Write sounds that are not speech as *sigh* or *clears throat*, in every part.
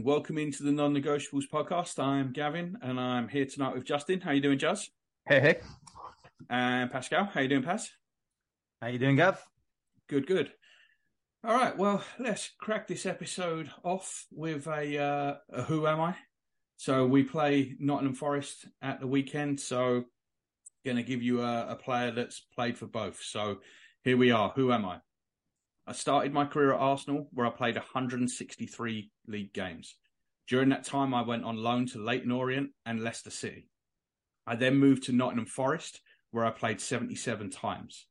and welcome into the Non-Negotiables podcast. I'm Gavin and I'm here tonight with Justin. How you doing, Juz? Hey, hey. And Pascal. How you doing, Pas? How you doing, Gav? Good, good. All right, well, let's crack this episode off with a, uh, a Who Am I? So we play Nottingham Forest at the weekend. So going to give you a, a player that's played for both. So here we are. Who am I? I started my career at Arsenal, where I played 163 league games. During that time, I went on loan to Leyton Orient and Leicester City. I then moved to Nottingham Forest, where I played 77 times.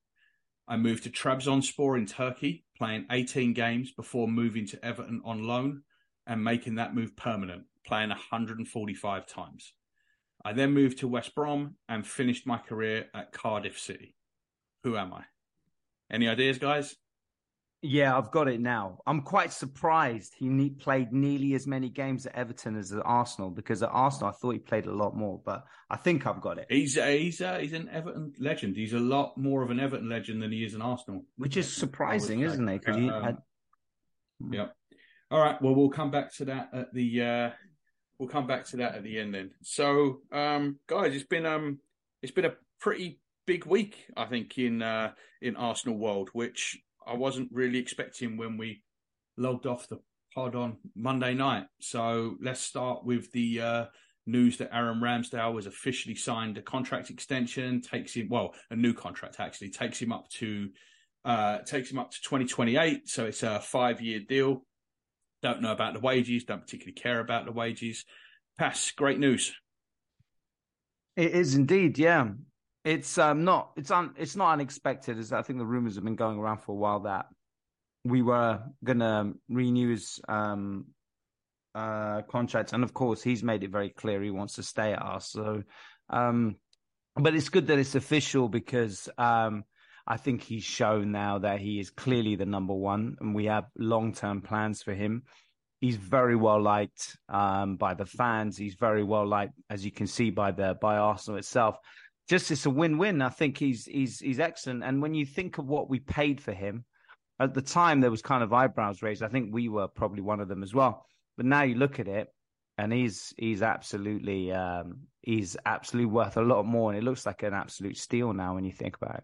I moved to Trabzonspor in Turkey, playing 18 games before moving to Everton on loan and making that move permanent, playing 145 times. I then moved to West Brom and finished my career at Cardiff City. Who am I? Any ideas, guys? Yeah, I've got it now. I'm quite surprised he ne- played nearly as many games at Everton as at Arsenal because at Arsenal I thought he played a lot more, but I think I've got it. He's uh, he's uh, he's an Everton legend. He's a lot more of an Everton legend than he is an Arsenal, which is surprising, isn't it? Because um, had... yeah. All right. Well, we'll come back to that at the uh, we'll come back to that at the end then. So, um, guys, it's been um it's been a pretty big week, I think, in uh, in Arsenal world, which I wasn't really expecting when we logged off the pod on Monday night. So let's start with the uh, news that Aaron Ramsdale was officially signed a contract extension, takes him well a new contract actually takes him up to uh, takes him up to 2028. So it's a five year deal. Don't know about the wages. Don't particularly care about the wages. Pas. Great news. It is indeed. Yeah. It's um not it's un it's not unexpected. As I think the rumors have been going around for a while that we were gonna renew his um uh contract, and of course he's made it very clear he wants to stay at us. So, um, but it's good that it's official because um I think he's shown now that he is clearly the number one, and we have long term plans for him. He's very well liked um, by the fans. He's very well liked, as you can see by the by Arsenal itself just it's a win-win. I think he's he's he's excellent. And when you think of what we paid for him at the time, there was kind of eyebrows raised. I think we were probably one of them as well. But now you look at it, and he's he's absolutely um, he's absolutely worth a lot more. And it looks like an absolute steal now when you think about it.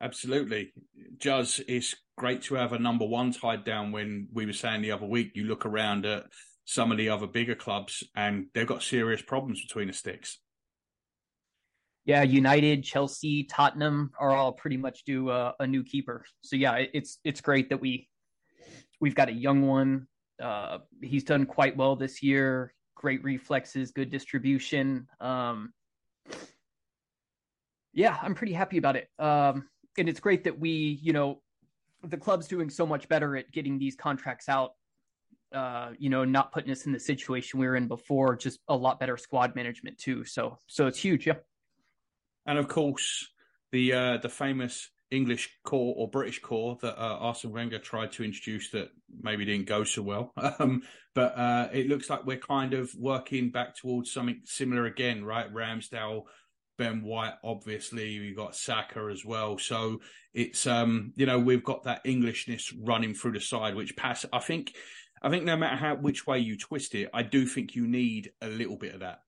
Absolutely, Juz. It's great to have a number one tied down. When we were saying the other week, you look around at some of the other bigger clubs, and they've got serious problems between the sticks yeah, United, Chelsea, Tottenham are all pretty much due a, a new keeper. So yeah, it's it's great that we we've got a young one. Uh, he's done quite well this year. Great reflexes, good distribution. Um, yeah, I'm pretty happy about it. Um, and it's great that we, you know, the club's doing so much better at getting these contracts out. Uh, you know, not putting us in the situation we were in before. Just a lot better squad management too. So, so it's huge. Yeah and of course the uh, the famous English core or British core that uh, Arsene Wenger tried to introduce that maybe didn't go so well. *laughs* Um, but uh, it looks like we're kind of working back towards something similar again, right? Ramsdale, Ben White, obviously we got Saka as well. So it's um, you know we've got that Englishness running through the side, which Pas. I think I think no matter how which way you twist it, I do think you need a little bit of that.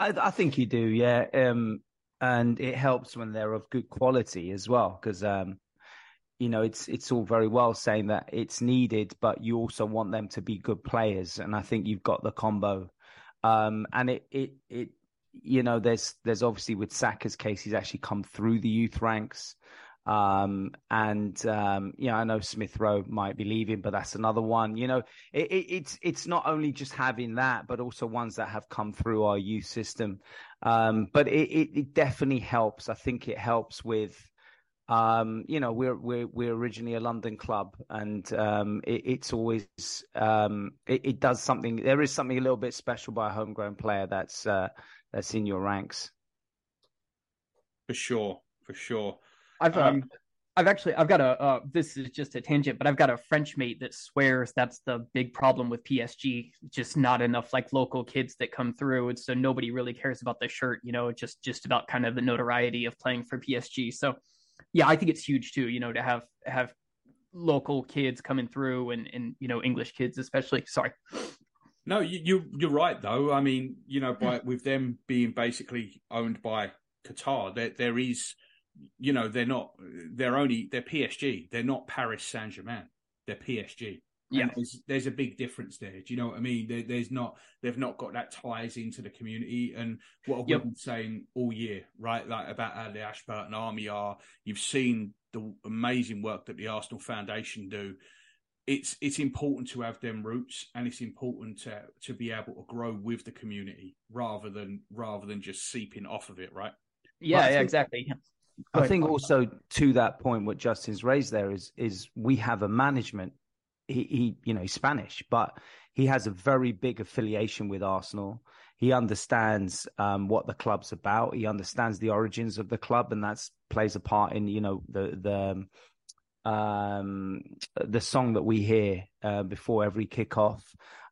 I, I think you do, yeah. Um, and it helps when they're of good quality as well, because um, you know it's it's all very well saying that it's needed, but you also want them to be good players, and I think you've got the combo. Um, and it it it you know there's there's obviously with Saka's case, he's actually come through the youth ranks. Um, and um, know, I know Smith Rowe might be leaving, but that's another one. You know, it, it, it's it's not only just having that, but also ones that have come through our youth system. Um, but it, it, it definitely helps. I think it helps with Um, you know, we're we're we're originally a London club, and um, it, it's always um, it, it, does something. There is something a little bit special by a homegrown player that's uh, that's in your ranks. For sure, for sure. I've um, I've actually I've got a uh, this is just a tangent, but I've got a French mate that swears that's the big problem with PSG. Just not enough like local kids that come through, and so nobody really cares about the shirt. You know, just just about kind of the notoriety of playing for PSG. So yeah, I think it's huge too. You know, to have have local kids coming through and and you know English kids especially. Sorry. No, you, you you're right though. I mean, you know, by with them being basically owned by Qatar, there there is, you know, they're not they're only they're PSG. They're not Paris Saint Germain. They're PSG. Yeah, there's, there's, a big difference there. Do you know what I mean? There, there's not they've not got that ties into the community, and what I've yep. been saying all year, right? Like about uh, the Ashburton Army are. You've seen the amazing work that the Arsenal Foundation do. It's it's important to have them roots, and it's important to to be able to grow with the community rather than rather than just seeping off of it, right? Yeah, yeah, exactly. I think also to that point, what Justin's raised there is is we have a management he, he you know he's Spanish, but he has a very big affiliation with Arsenal. He understands um, what the club's about. He understands the origins of the club, and that plays a part in you know the the um, the song that we hear uh, before every kickoff.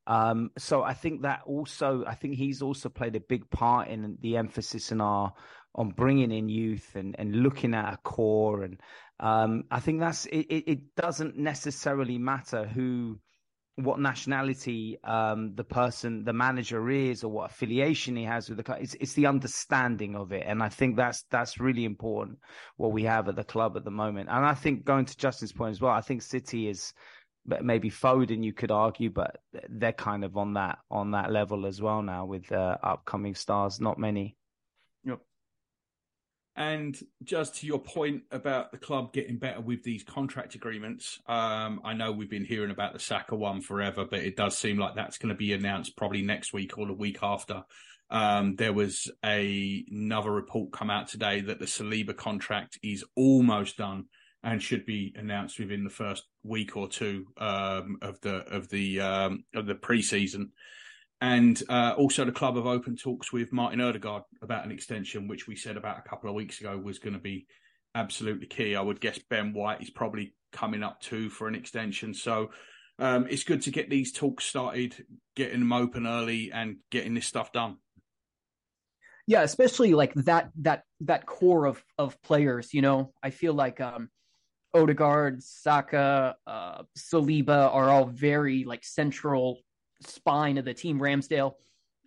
Um, so I think that also, I think he's also played a big part in the emphasis in our on bringing in youth and, and looking at a core and um, I think that's it, it, doesn't necessarily matter who, what nationality um, the person, the manager is, or what affiliation he has with the club. It's, it's the understanding of it, and I think that's that's really important. What we have at the club at the moment, and I think going to Justin's point as well, I think City is maybe Foden, you could argue, but they're kind of on that on that level as well now with uh, upcoming stars. Not many. And just to your point about the club getting better with these contract agreements, um, I know we've been hearing about the Saka one forever, but it does seem like that's going to be announced probably next week or the week after. Um, there was a, another report come out today that the Saliba contract is almost done and should be announced within the first week or two um, of the of the um, of the preseason. And uh, also, the club have opened talks with Martin Odegaard about an extension, which we said about a couple of weeks ago was going to be absolutely key. I would guess Ben White is probably coming up too for an extension. So um, it's good to get these talks started, getting them open early, and getting this stuff done. Yeah, especially like that that that core of of players. You know, I feel like um, Odegaard, Saka, uh, Saliba are all very like central spine of the team Ramsdale.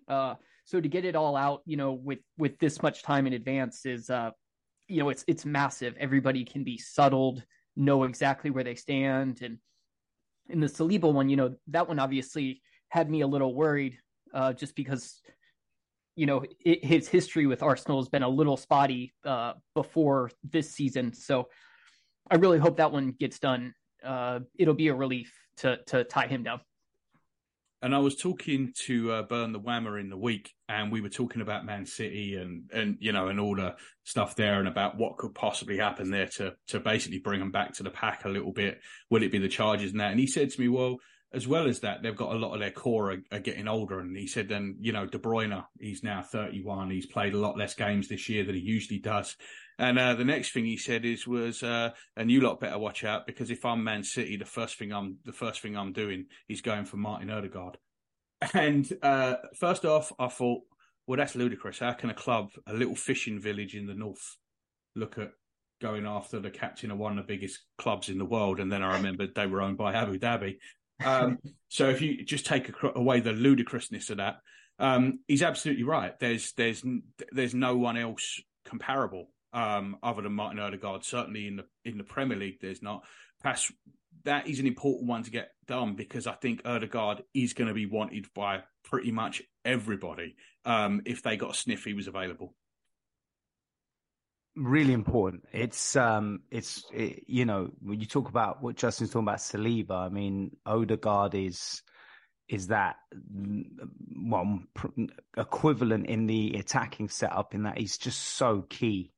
Uh, so to get it all out, you know, with with this much time in advance is, uh, you know, it's it's massive. Everybody can be settled, know exactly where they stand, and in the Saliba one, you know, that one obviously had me a little worried, uh, just because, you know, it, his history with Arsenal has been a little spotty uh, before this season. So I really hope that one gets done. Uh, it'll be a relief to to tie him down and I was talking to uh, Burn the Whammer in the week, and we were talking about Man City and and you know and all the stuff there, and about what could possibly happen there to to basically bring them back to the pack a little bit. Will it be the charges and that? And he said to me, well. As well as that, they've got a lot of their core are, are getting older, and he said, then you know, De Bruyne, he's now 31. He's played a lot less games this year than he usually does, and uh, the next thing he said is was, uh, and you lot better watch out because if I'm Man City, the first thing I'm the first thing I'm doing is going for Martin Odegaard. *laughs* And uh, first off, I thought, well, that's ludicrous. How can a club, a little fishing village in the north, look at going after the captain of one of the biggest clubs in the world? And then I remembered they were owned by Abu Dhabi. Um, so if you just take away the ludicrousness of that, um, he's absolutely right. There's there's there's no one else comparable um, other than Martin Odegaard. Certainly in the in the Premier League, there's not. Perhaps that is an important one to get done because I think Odegaard is going to be wanted by pretty much everybody um, if they got a sniff he was available. Really important. It's um, it's it, you know when you talk about what Justin's talking about Saliba. I mean Odegaard is is that well equivalent in the attacking setup in that he's just so key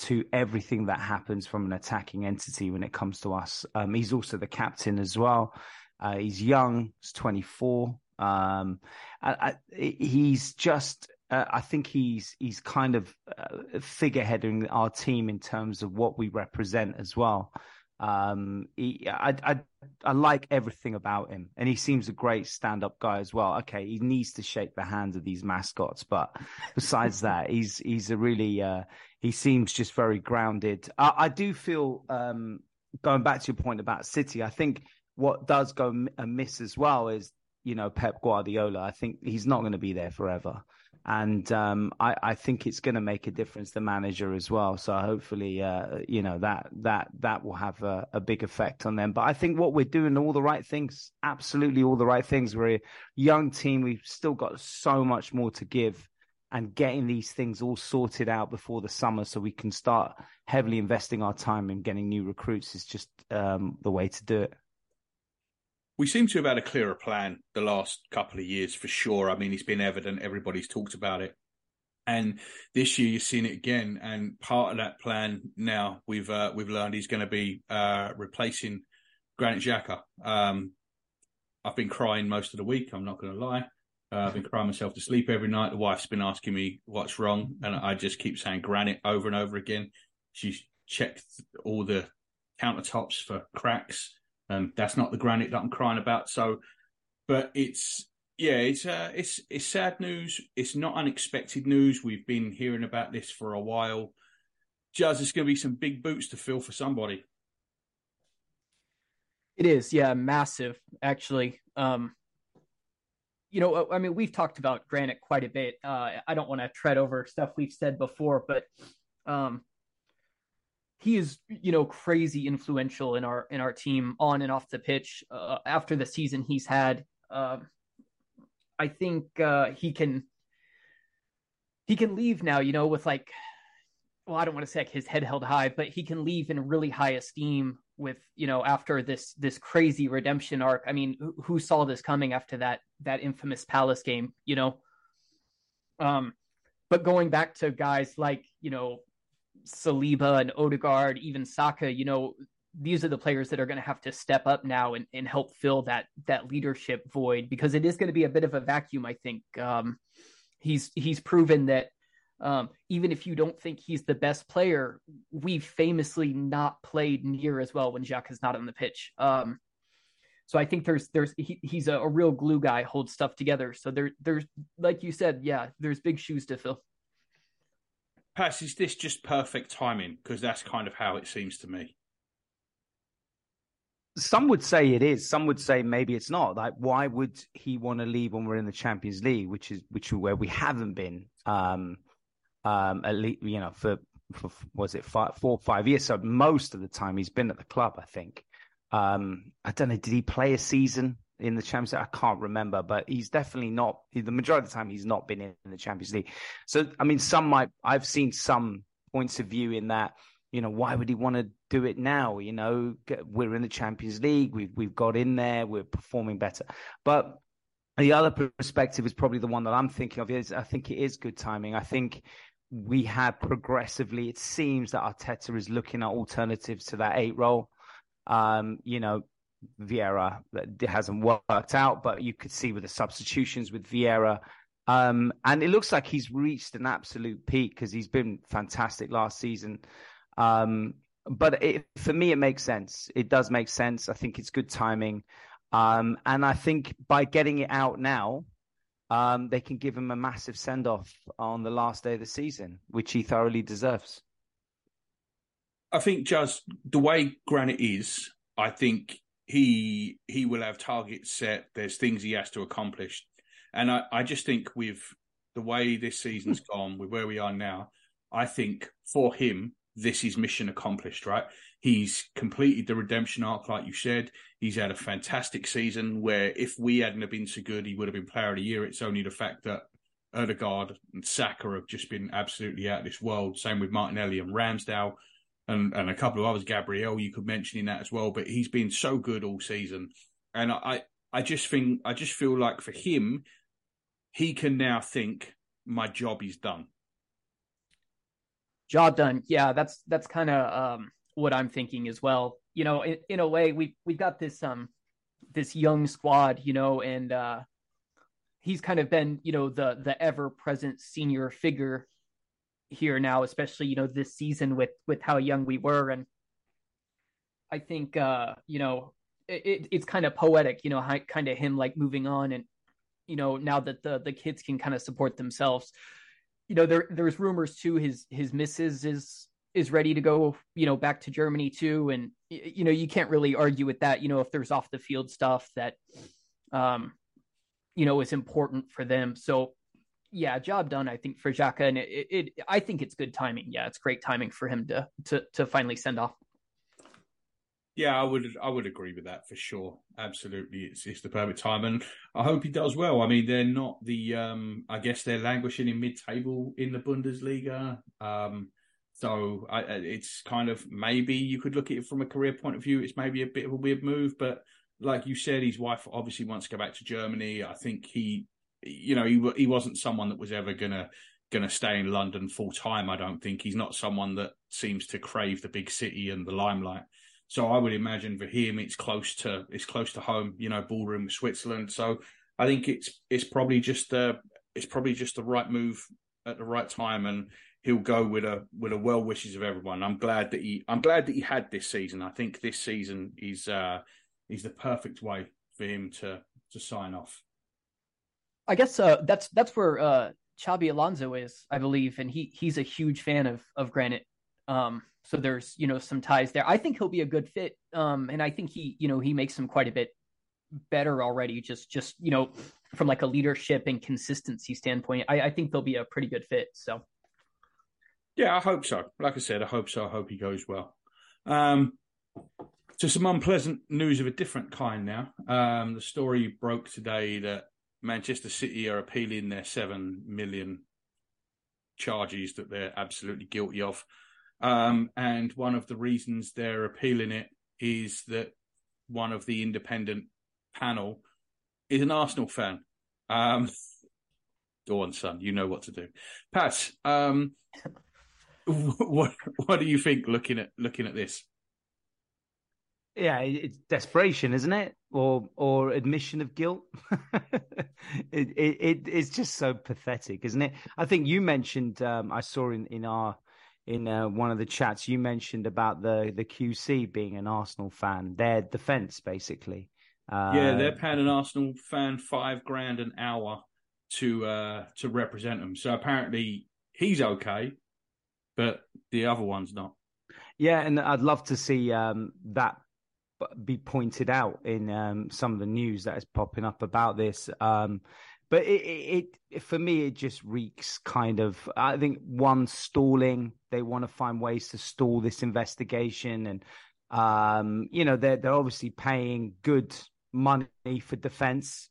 to everything that happens from an attacking entity when it comes to us. Um, he's also the captain as well. Uh, he's young. He's 24. Um, I, I, he's just. Uh, I think he's he's kind of uh, figureheading our team in terms of what we represent as well. Um, he, I, I, I like everything about him, and he seems a great stand-up guy as well. Okay, he needs to shake the hands of these mascots, but besides *laughs* that, he's he's a really uh, he seems just very grounded. I, I do feel um, going back to your point about City. I think what does go amiss as well is you know Pep Guardiola. I think he's not going to be there forever and um, I, I, think it's going to make a difference the manager as well. So hopefully, uh, you know that that that will have a, a, big effect on them. But I think what we're doing all the right things, absolutely all the right things. We're a young team. We've still got so much more to give, and getting these things all sorted out before the summer, so we can start heavily investing our time in getting new recruits is just um, the way to do it we seem to have had a clearer plan the last couple of years for sure. I mean, it's been evident, everybody's talked about it. And this year you've seen it again. And part of that plan now we've uh, we've learned he's going to be uh, replacing Granit Xhaka. Um, I've been crying most of the week. I'm not going to lie. Uh, I've been crying myself to sleep every night. The wife's been asking me what's wrong, and I just keep saying granite over and over again. She's checked all the countertops for cracks. and that's not the granite that I'm crying about. So, but it's yeah, it's uh, it's it's sad news. It's not unexpected news. We've been hearing about this for a while. Juz, it's going to be some big boots to fill for somebody. It is, yeah, massive actually. Um, you know, I mean, we've talked about Granit quite a bit. Uh, I don't want to tread over stuff we've said before, but um, he is you know crazy influential in our in our team on and off the pitch uh, after the season he's had uh, i think uh, he can he can leave now you know with like well i don't want to say like his head held high but he can leave in really high esteem with you know after this this crazy redemption arc i mean who, who saw this coming after that that infamous palace game you know um but going back to guys like you know Saliba and Odegaard, even Saka, you know, these are the players that are going to have to step up now and, and help fill that that leadership void because it is going to be a bit of a vacuum. I think um, he's he's proven that um, even if you don't think he's the best player, we've famously not played near as well when Xhaka is not on the pitch. Um, so I think there's there's he, he's a, a real glue guy, holds stuff together. So there there's like you said, yeah, there's big shoes to fill. Pas, is this just perfect timing? Because that's kind of how it seems to me. Some would say it is. Some would say maybe it's not. Like, why would he want to leave when we're in the Champions League, which is which where we haven't been, um, um, at least you know for for was it five, four, five years? So most of the time he's been at the club. I think. Um, I don't know. Did he play a season? in the Champions League. I can't remember, but he's definitely not. The majority of the time, he's not been in, the Champions League. So, I mean, some might. I've seen some points of view in that. You know, why would he want to do it now? You know, we're in the Champions League. We've we've got in there. We're performing better. But the other perspective is probably the one that I'm thinking of. Is I think it is good timing. I think we have progressively. It seems that Arteta is looking at alternatives to that eight role. Um, you know, Vieira that hasn't worked out, but you could see with the substitutions with Vieira. Um, and it looks like he's reached an absolute peak because he's been fantastic last season. Um, but it, for me, it makes sense. It does make sense. I think it's good timing. Um, and I think by getting it out now, um, they can give him a massive send off on the last day of the season, which he thoroughly deserves. I think just the way Granit is, I think he he will have targets set. There's things he has to accomplish, and I, I just think with the way this season's *laughs* gone, with where we are now, I think for him this is mission accomplished. Right, he's completed the redemption arc, like you said. He's had a fantastic season. Where if we hadn't have been so good, he would have been Player of the Year. It's only the fact that Odegaard and Saka have just been absolutely out of this world. Same with Martinelli and Ramsdale and, and a couple of others, Gabriel, you could mention in that as well. But he's been so good all season, and I, I just think, I just feel like for him, he can now think my job is done. Job done. Yeah, that's that's kind of um, what I'm thinking as well. You know, in, in a way, we we've got this um this young squad, you know, and uh, he's kind of been, you know, the the ever present senior figure here now, especially you know this season with with how young we were, and I think uh, you know it, it's kind of poetic, you know, kind of him like moving on, and you know now that the the kids can kind of support themselves. You know, there there's rumors too. His his missus is is ready to go, you know, back to Germany too, and you know you can't really argue with that. You know, if there's off the field stuff that, um, you know, is important for them. So yeah, job done. I think for Xhaka, and it, it, I think it's good timing. Yeah, it's great timing for him to to to finally send off. Yeah, I would I would agree with that for sure. Absolutely, it's it's the perfect time, and I hope he does well. I mean, they're not the um, I guess they're languishing in mid table in the Bundesliga. Um, so I, it's kind of maybe you could look at it from a career point of view. It's maybe a bit of a weird move, but like you said, his wife obviously wants to go back to Germany. I think he, you know, he he wasn't someone that was ever gonna gonna stay in London full time. I don't think he's not someone that seems to crave the big city and the limelight. So I would imagine for him, it's close to it's close to home. You know, ballroom Switzerland. So I think it's it's probably just the it's probably just the right move at the right time, and he'll go with a with a well wishes of everyone. I'm glad that he I'm glad that he had this season. I think this season is uh is the perfect way for him to to sign off. I guess uh, that's that's where uh, Xabi Alonso is, I believe, and he he's a huge fan of of Granit. Um, so there's you know some ties there. I think he'll be a good fit, um, and I think he you know he makes him quite a bit better already. Just just you know from like a leadership and consistency standpoint, I, I think they'll be a pretty good fit. So yeah, I hope so. Like I said, I hope so. I hope he goes well. Um, so some unpleasant news of a different kind now. Um, the story broke today that Manchester City are appealing their seven million charges that they're absolutely guilty of. Um, and one of the reasons they're appealing it is that one of the independent panel is an Arsenal fan. Um, *laughs* go on, son, you know what to do. Pat, um, *laughs* what what do you think looking at looking at this? Yeah, it's desperation, isn't it? Or or admission of guilt. *laughs* it, it it's just so pathetic, isn't it? I think you mentioned um, I saw in in our in uh, one of the chats you mentioned about the the QC being an Arsenal fan, their defense basically. Uh, yeah, they're paying an Arsenal fan five grand an hour to uh, to represent them. So apparently he's okay, but the other one's not. Yeah, and I'd love to see um, that be pointed out in um, some of the news that is popping up about this. Um, but it, it, it, for me, it just reeks kind of. I think one stalling. They want to find ways to stall this investigation, and um, you know they're they're obviously paying good money for defense,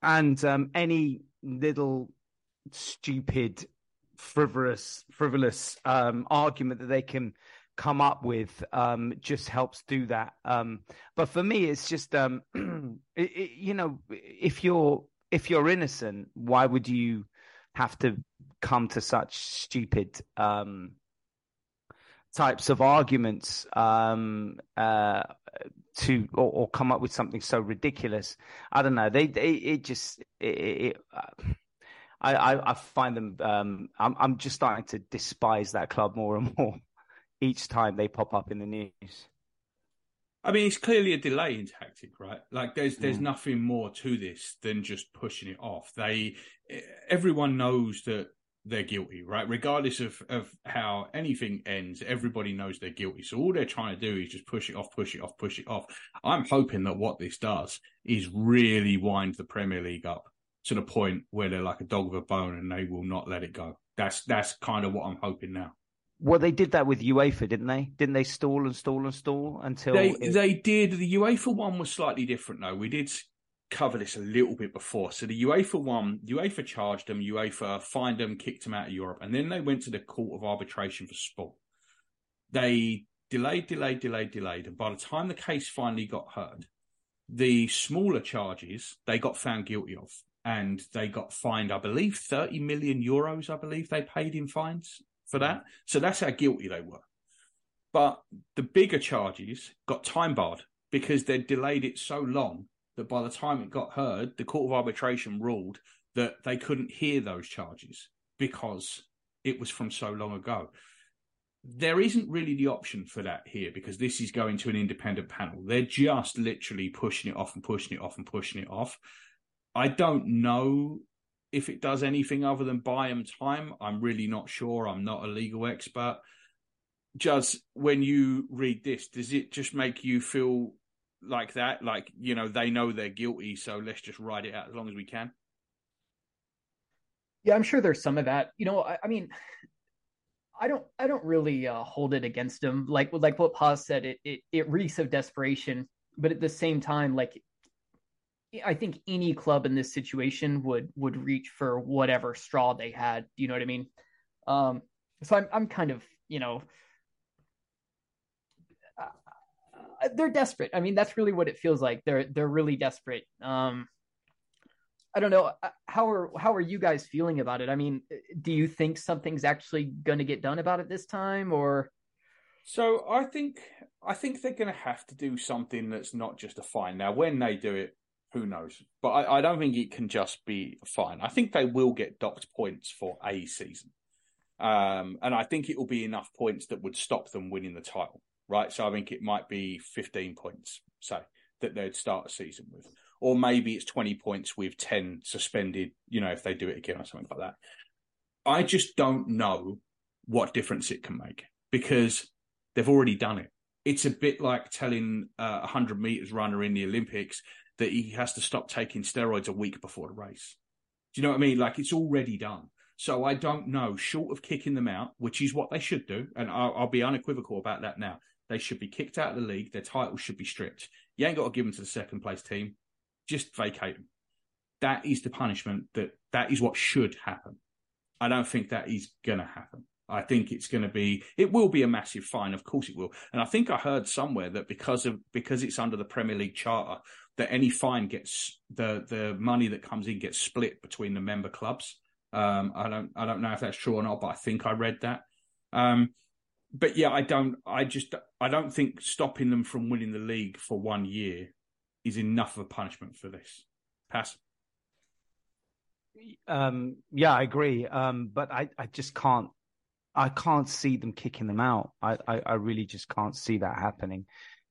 and um, any little stupid frivolous frivolous um, argument that they can come up with um, just helps do that. Um, but for me, it's just um, *clears throat* it, it, you know if you're if you're innocent, why would you have to come to such stupid um, types of arguments um, uh, to or, or, come up with something so ridiculous? I don't know. They, they it just it, uh, I, I, I find them. Um, I'm, I'm just starting to despise that club more and more *laughs* each time they pop up in the news. I mean, it's clearly a delaying tactic, right? Like, there's there's mm. nothing more to this than just pushing it off. They, everyone knows that they're guilty, right? Regardless of of how anything ends, everybody knows they're guilty. So all they're trying to do is just push it off, push it off, push it off. I'm hoping that what this does is really wind the Premier League up to the point where they're like a dog with a bone and they will not let it go. That's that's kind of what I'm hoping now. Well, they did that with UEFA, didn't they? Didn't they stall and stall and stall until they it... they did? The UEFA one was slightly different, though. We did cover this a little bit before. So the UEFA one, UEFA charged them, UEFA fined them, kicked them out of Europe, and then they went to the Court of Arbitration for Sport. They delayed, delayed, delayed, delayed, and by the time the case finally got heard, the smaller charges they got found guilty of and they got fined, I believe, 30 million euros, I believe they paid in fines for that. So that's how guilty they were. But the bigger charges got time barred because they'd delayed it so long that by the time it got heard, the Court of Arbitration ruled that they couldn't hear those charges because it was from so long ago. There isn't really the option for that here because this is going to an independent panel. They're just literally pushing it off and pushing it off and pushing it off. I don't know if it does anything other than buy them time. I'm really not sure. I'm not a legal expert. Just when you read this, does it just make you feel like that? Like, you know, they know they're guilty, so let's just ride it out as long as we can? Yeah, I'm sure there's some of that. You know, I, I mean, I don't, I don't really uh, hold it against them. Like, like what Pas said, it, it, it reeks of desperation. But at the same time, like, I think any club in this situation would would reach for whatever straw they had. You know what I mean? Um, so I'm, I'm kind of, you know, uh, they're desperate. I mean, that's really what it feels like. They're they're really desperate. Um, I don't know uh, how are how are you guys feeling about it? I mean, do you think something's actually going to get done about it this time, or? So I think I think they're going to have to do something that's not just a fine. Now, when they do it, who knows? But I, I don't think it can just be fine. I think they will get docked points for a season, um, and I think it will be enough points that would stop them winning the title. Right, so I think it might be 15 points, say that they'd start a season with or maybe it's 20 points with 10 suspended, you know, if they do it again or something like that. I just don't know what difference it can make because they've already done it. It's a bit like telling a 100 meters runner in the Olympics that he has to stop taking steroids a week before the race. Do you know what I mean? Like it's already done. So I don't know, short of kicking them out, which is what they should do, and I'll, I'll, be unequivocal about that now. They should be kicked out of the league. Their title should be stripped. You ain't got to give them to the second place team just vacate them. That is the punishment that that is what should happen. I don't think that is going to happen. I think it's going to be it will be a massive fine, of course it will. And I think I heard somewhere that because of because it's under the Premier League charter that any fine gets the the money that comes in gets split between the member clubs. Um, I don't I don't know if that's true or not, but I think I read that. Um, but yeah, I don't I just I don't think stopping them from winning the league for one year is enough of a punishment for this. Pas. Um, yeah, I agree. Um, but I, I just can't, I can't see them kicking them out. I, I, I really just can't see that happening.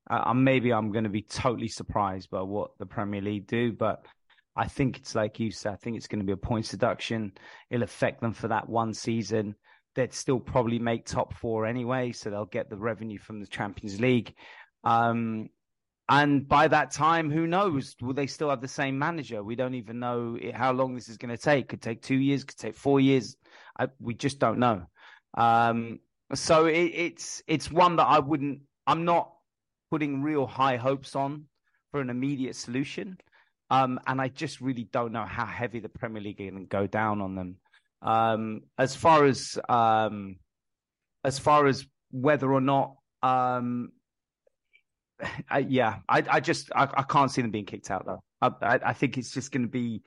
Uh, maybe I'm going to be totally surprised by what the Premier League do, but I think it's like you said. I think it's going to be a points deduction. It'll affect them for that one season. They'd still probably make top four anyway, so they'll get the revenue from the Champions League. Um, and by that time, who knows? Will they still have the same manager? We don't even know how long this is going to take. Could take two years, could take four years. I, we just don't know. Um, so it, it's it's one that I wouldn't. I'm not putting real high hopes on for an immediate solution. Um, and I just really don't know how heavy the Premier League to go down on them. Um, as far as um, as far as whether or not um, *sighs* I, yeah, I, I just I, I, can't see them being kicked out though. I, I think it's just going to be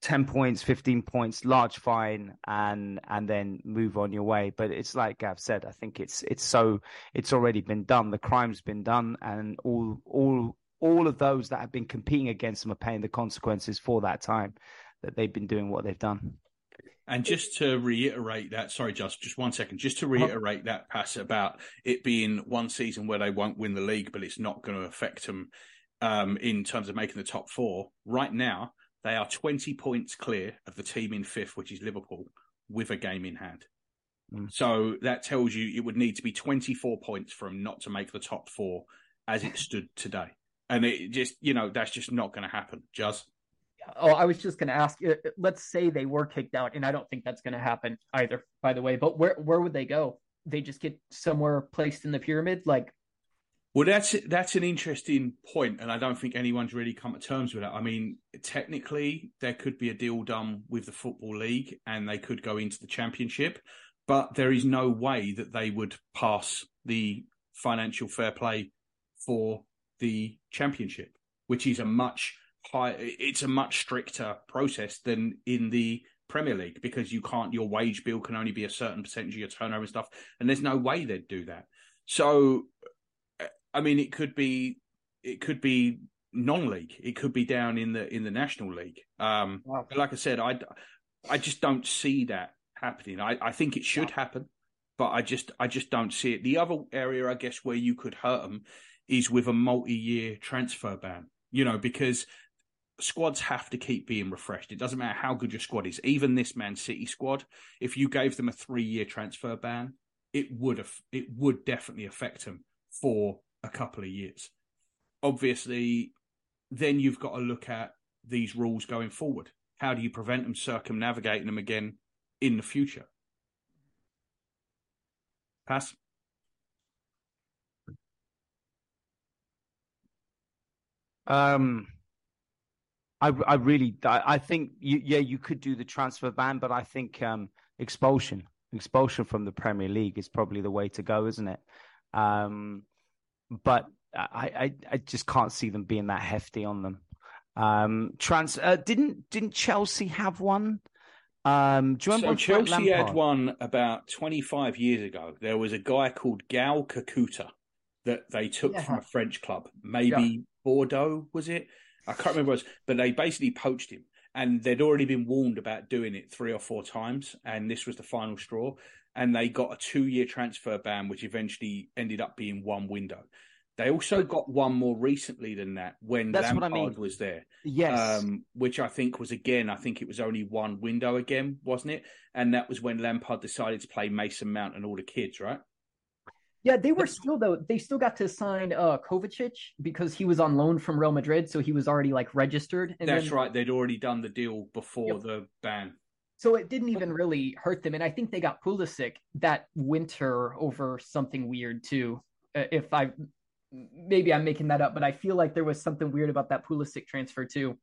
ten points, fifteen points, large fine, and and then move on your way. But it's like Gav said, I think it's it's so it's already been done. The crime's been done, and all all all of those that have been competing against them are paying the consequences for that time that they've been doing what they've done. And just to reiterate that, sorry, just just one second, just to reiterate that Pas about it being one season where they won't win the league, but it's not going to affect them um, in terms of making the top four. Right now, they are 20 points clear of the team in fifth, which is Liverpool, with a game in hand. Mm. So that tells you it would need to be 24 points from not to make the top four as it stood today. And it just, you know, that's just not going to happen. Just Oh, I was just going to ask. Uh, let's say they were kicked out, and I don't think that's going to happen either. By the way, but where where would they go? They just get somewhere placed in the pyramid, like. Well, that's that's an interesting point, and I don't think anyone's really come to terms with that. I mean, technically, there could be a deal done with the football league, and they could go into the championship, but there is no way that they would pass the financial fair play for the championship, which is a much high. It's a much stricter process than in the Premier League because you can't. Your wage bill can only be a certain percentage of your turnover and stuff, and there's no way they'd do that. So, I mean, it could be it could be non-league. It could be down in the in the national league. Um, wow. Like I said, I I just don't see that happening. I, I think it should happen, but I just I just don't see it. The other area, I guess, where you could hurt them is with a multi-year transfer ban. You know, because squads have to keep being refreshed. It doesn't matter how good your squad is. Even this Man City squad, if you gave them a three-year transfer ban, it would have it would definitely affect them for a couple of years. Obviously, then you've got to look at these rules going forward. How do you prevent them circumnavigating them again in the future? Pas. Um, I I really I, I think you, yeah you could do the transfer ban, but I think um, expulsion expulsion from the Premier League is probably the way to go, isn't it? Um, but I, I I just can't see them being that hefty on them. Um, trans uh, didn't didn't Chelsea have one? Um, do you remember so Chelsea had one about 25 years ago. There was a guy called Gaël Kakuta that they took yeah. from a French club, maybe yeah. Bordeaux, was it? I can't remember was, but they basically poached him. And they'd already been warned about doing it three or four times, and this was the final straw. And they got a two year transfer ban, which eventually ended up being one window. They also got one more recently than that when That's Lampard what I mean. was there. Yes. Um, which I think was again, I think it was only one window again, wasn't it? And that was when Lampard decided to play Mason Mount and all the kids, right? Yeah, they were still though. They still got to sign uh Kovacic because he was on loan from Real Madrid, so he was already like registered. And That's then... right. They'd already done the deal before yep. the ban. So it didn't even really hurt them, and I think they got Pulisic that winter over something weird too. Uh, if I maybe I'm making that up, but I feel like there was something weird about that Pulisic transfer too.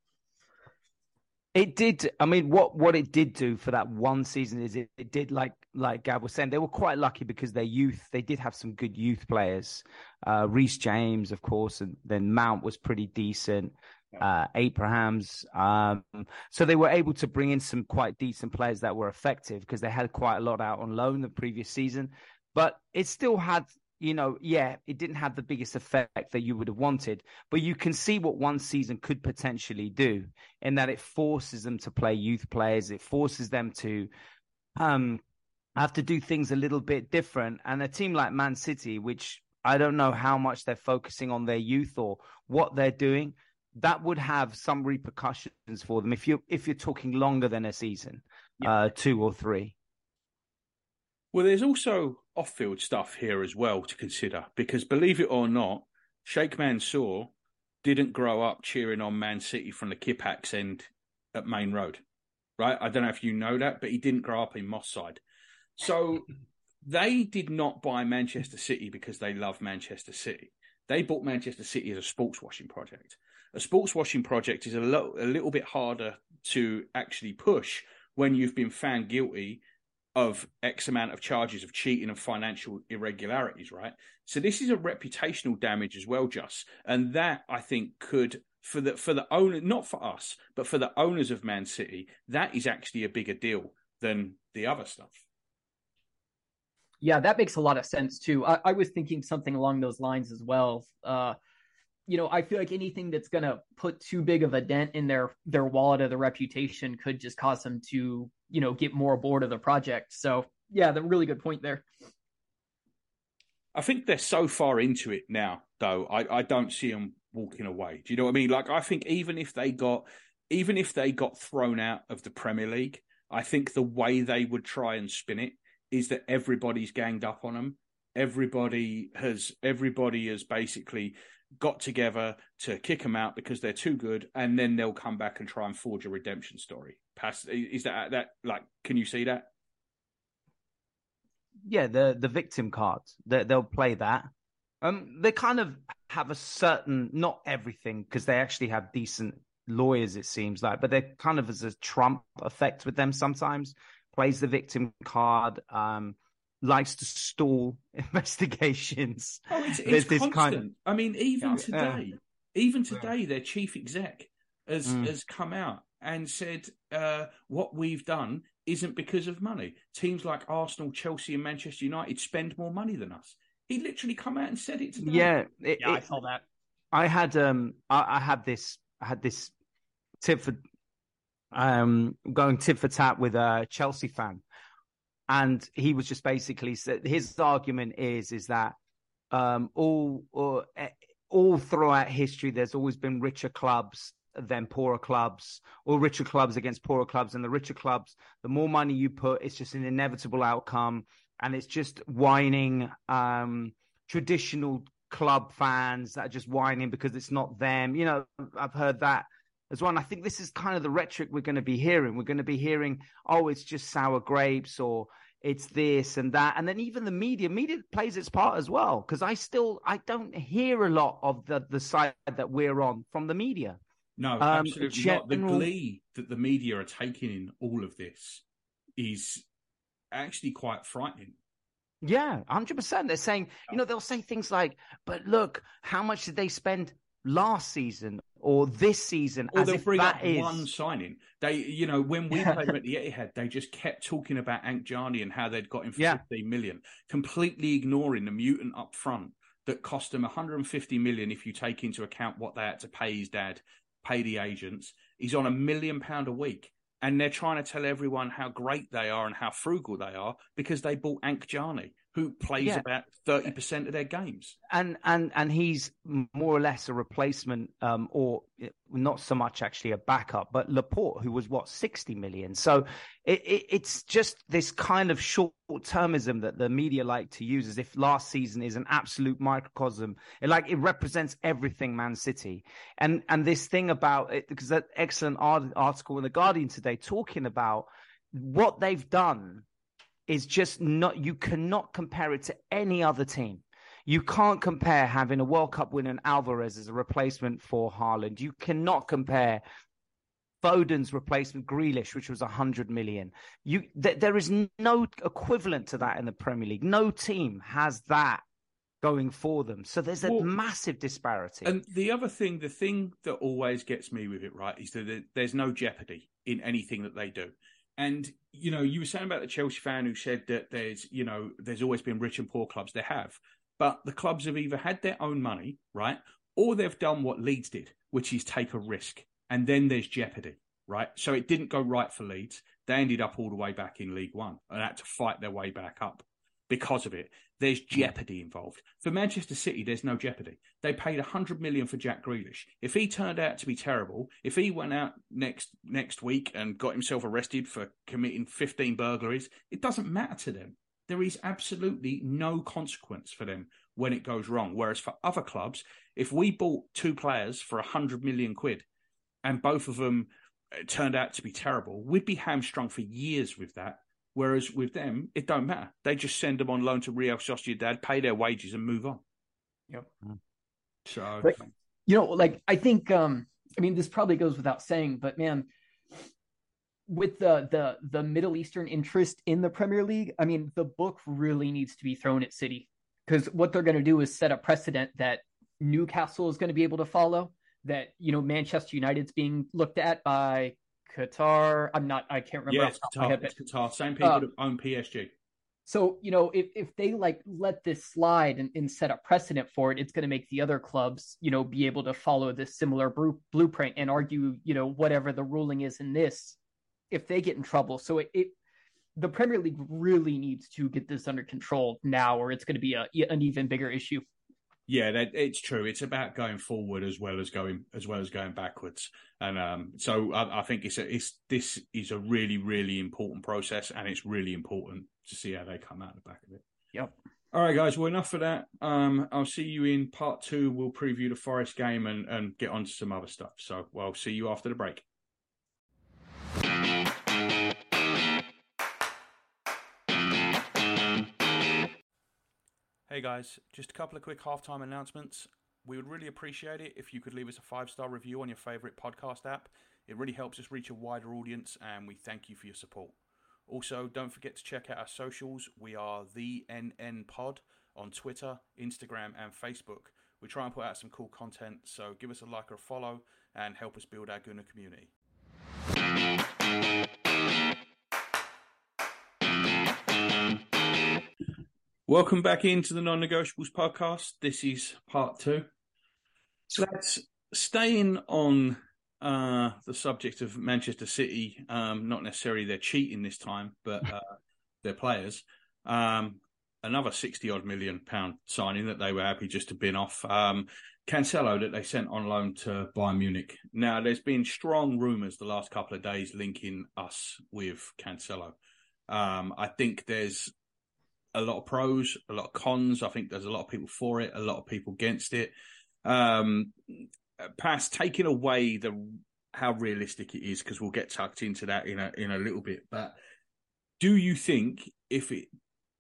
It did. I mean, what what it did do for that one season is it, it did like like Gav was saying, they were quite lucky because their youth. They did have some good youth players. Uh, Reece James, of course, and then Mount was pretty decent. Uh, Abrahams. Um, so they were able to bring in some quite decent players that were effective because they had quite a lot out on loan the previous season. But it still had you know, yeah, it didn't have the biggest effect that you would have wanted, but you can see what one season could potentially do in that it forces them to play youth players. It forces them to um, have to do things a little bit different. And a team like Man City, which I don't know how much they're focusing on their youth or what they're doing, that would have some repercussions for them if you if you're talking longer than a season, yeah. uh, two or three. Well, there's also off field stuff here as well to consider because believe it or not, Sheikh Mansour didn't grow up cheering on Man City from the Kippax end at Maine Road, right? I don't know if you know that, but he didn't grow up in Moss Side. So *laughs* they did not buy Manchester City because they love Manchester City. They bought Manchester City as a sports washing project. A sports washing project is a, lo- a little bit harder to actually push when you've been found guilty of X amount of charges of cheating and financial irregularities, right? So this is a reputational damage as well, just, and that I think could for the for the owner, not for us, but for the owners of Man City, that is actually a bigger deal than the other stuff. Yeah, that makes a lot of sense too. I, I was thinking something along those lines as well. Uh, you know, I feel like anything that's going to put too big of a dent in their their wallet or their reputation could just cause them to, you know, get more bored of the project. So, yeah, the really good point there. I think they're so far into it now, though. I, I don't see them walking away. Do you know what I mean? Like, I think even if they got, even if they got thrown out of the Premier League, I think the way they would try and spin it is that everybody's ganged up on them. Everybody has, everybody has basically got together to kick them out because they're too good, and then they'll come back and try and forge a redemption story. Pas is that that like? Can you see that? Yeah, the the victim card. They, they'll play that. Um, they kind of have a certain not everything because they actually have decent lawyers. It seems like, but they're kind of as a Trump effect with them sometimes. Plays the victim card. Um, likes to stall *laughs* investigations. Oh, it's, it's constant. Kind of... I mean, even yeah. today, even today, their chief exec has mm. has come out and said uh, what we've done isn't because of money. Teams like Arsenal, Chelsea, and Manchester United spend more money than us. He literally come out and said it today. Yeah, it, yeah, it, I saw that. I had um, I, I had this, I had this tip for um going tit for tat with a Chelsea fan, and he was just basically said his argument is is that um all eh, all throughout history there's always been richer clubs than poorer clubs or richer clubs against poorer clubs. And the richer clubs the more money you put it's just an inevitable outcome. And it's just whining um traditional club fans that are just whining because it's not them. You know i've heard that as well and i think this is kind of the rhetoric we're going to be hearing we're going to be hearing oh it's just sour grapes or it's this and that and then even the media media plays its part as well because i still i don't hear a lot of the the side that we're on from the media no, um, absolutely general... not. The glee that the media are taking in all of this is actually quite frightening. Yeah, hundred percent. They're saying, you know, they'll say things like, "But look, how much did they spend last season or this season?" Or they'll bring up is... one signing. They, you know, when we played at the *laughs* Etihad, they just kept talking about Ank Akanji and how they'd got him for yeah. fifteen million, completely ignoring the mutant up front that cost them 150 million if you take into account what they had to pay his dad pay the agents. He's on a million pound a week. And they're trying to tell everyone how great they are and how frugal they are because they bought Ank Akanji who plays yeah. about 30% of their games. And and and he's more or less a replacement um, or not so much actually a backup, but Laporte who was what 60 million. So it, it, it's just this kind of short termism that the media like to use as if last season is an absolute microcosm. It like it represents everything Man City. And and this thing about it because that excellent article in the Guardian today talking about what they've done is just not, you cannot compare it to any other team. You can't compare having a World Cup winner Alvarez as a replacement for Haaland. You cannot compare Foden's replacement Grealish, which was 100 million. You, th- there is no equivalent to that in the Premier League. No team has that going for them. So there's a well, massive disparity. And the other thing, the thing that always gets me with it, right, is that there's no jeopardy in anything that they do. And you know, you were saying about the Chelsea fan who said that there's, you know, there's always been rich and poor clubs. They have, but the clubs have either had their own money, right, or they've done what Leeds did, which is take a risk, and then there's jeopardy, right? So it didn't go right for Leeds. They ended up all the way back in League One and had to fight their way back up because of it. There's jeopardy involved. For Manchester City, there's no jeopardy. They paid 100 million for Jack Grealish. If he turned out to be terrible, if he went out next next week and got himself arrested for committing 15 burglaries, it doesn't matter to them. There is absolutely no consequence for them when it goes wrong. Whereas for other clubs, if we bought two players for 100 million quid and both of them uh, turned out to be terrible, we'd be hamstrung for years with that Whereas with them, it don't matter. They just send them on loan to Real Sociedad, pay their wages, and move on. Yep. Mm. So, but, you know, like I think, um, I mean, this probably goes without saying, but man, with the the the Middle Eastern interest in the Premier League, I mean, the book really needs to be thrown at City because what they're going to do is set a precedent that Newcastle is going to be able to follow. That you know, Manchester United's being looked at by Qatar. I'm not. I can't remember. Yeah, it's Qatar. Head, it's Qatar. Same people uh, that own PSG. So you know, if if they like let this slide and, and set a precedent for it, it's going to make the other clubs, you know, be able to follow this similar blueprint and argue, you know, whatever the ruling is in this, if they get in trouble. So it, it the Premier League really needs to get this under control now, or it's going to be a, an even bigger issue. Yeah, that, it's true. It's about going forward as well as going as well as going backwards, and um, so I, I, think it's a, it's this is a really really important process, and it's really important to see how they come out of the back of it. Yep. All right, guys. Well, enough for that. Um, I'll see you in part two. We'll preview the Forest game and and get on to some other stuff. So, well, see you after the break. Hey guys, just a couple of quick halftime announcements. We would really appreciate it if you could leave us a five star review on your favourite podcast app. It really helps us reach a wider audience, and we thank you for your support. Also, don't forget to check out our socials. We are the NN Pod on Twitter, Instagram, and Facebook. We try and put out some cool content, so give us a like or a follow and help us build our Gooner community. Welcome back into the Non Negotiables podcast. This is part two. So let's staying on uh, the subject of Manchester City, um, not necessarily their cheating this time, but uh, *laughs* their players. Um, another 60 odd million pound signing that they were happy just to bin off. Um, Cancelo that they sent on loan to Bayern Munich. Now, there's been strong rumours the last couple of days linking us with Cancelo. Um, I think there's a lot of pros, a lot of cons. I think there's a lot of people for it, a lot of people against it. Um, past taking away the how realistic it is, because we'll get tucked into that in a in a little bit. But do you think if it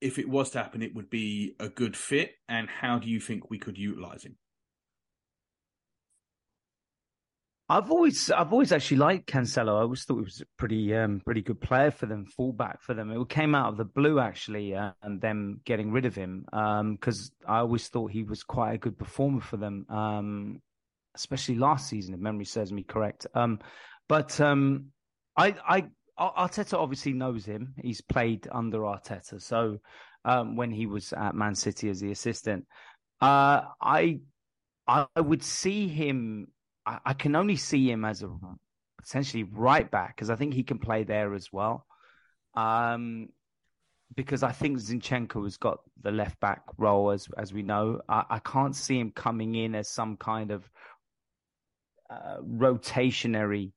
if it was to happen, it would be a good fit? And how do you think we could utilize him? I've always, I've always actually liked Cancelo. I always thought he was a pretty, um, pretty good player for them, fullback for them. It came out of the blue actually, uh, and them getting rid of him because um, I always thought he was quite a good performer for them, um, especially last season, if memory serves me correct. Um, but um, I, I, Arteta obviously knows him. He's played under Arteta, so um, when he was at Man City as the assistant, uh, I, I would see him I, I can only see him as a essentially right back because I think he can play there as well. Um, because I think Zinchenko has got the left back role as as we know. I, I can't see him coming in as some kind of uh, rotationary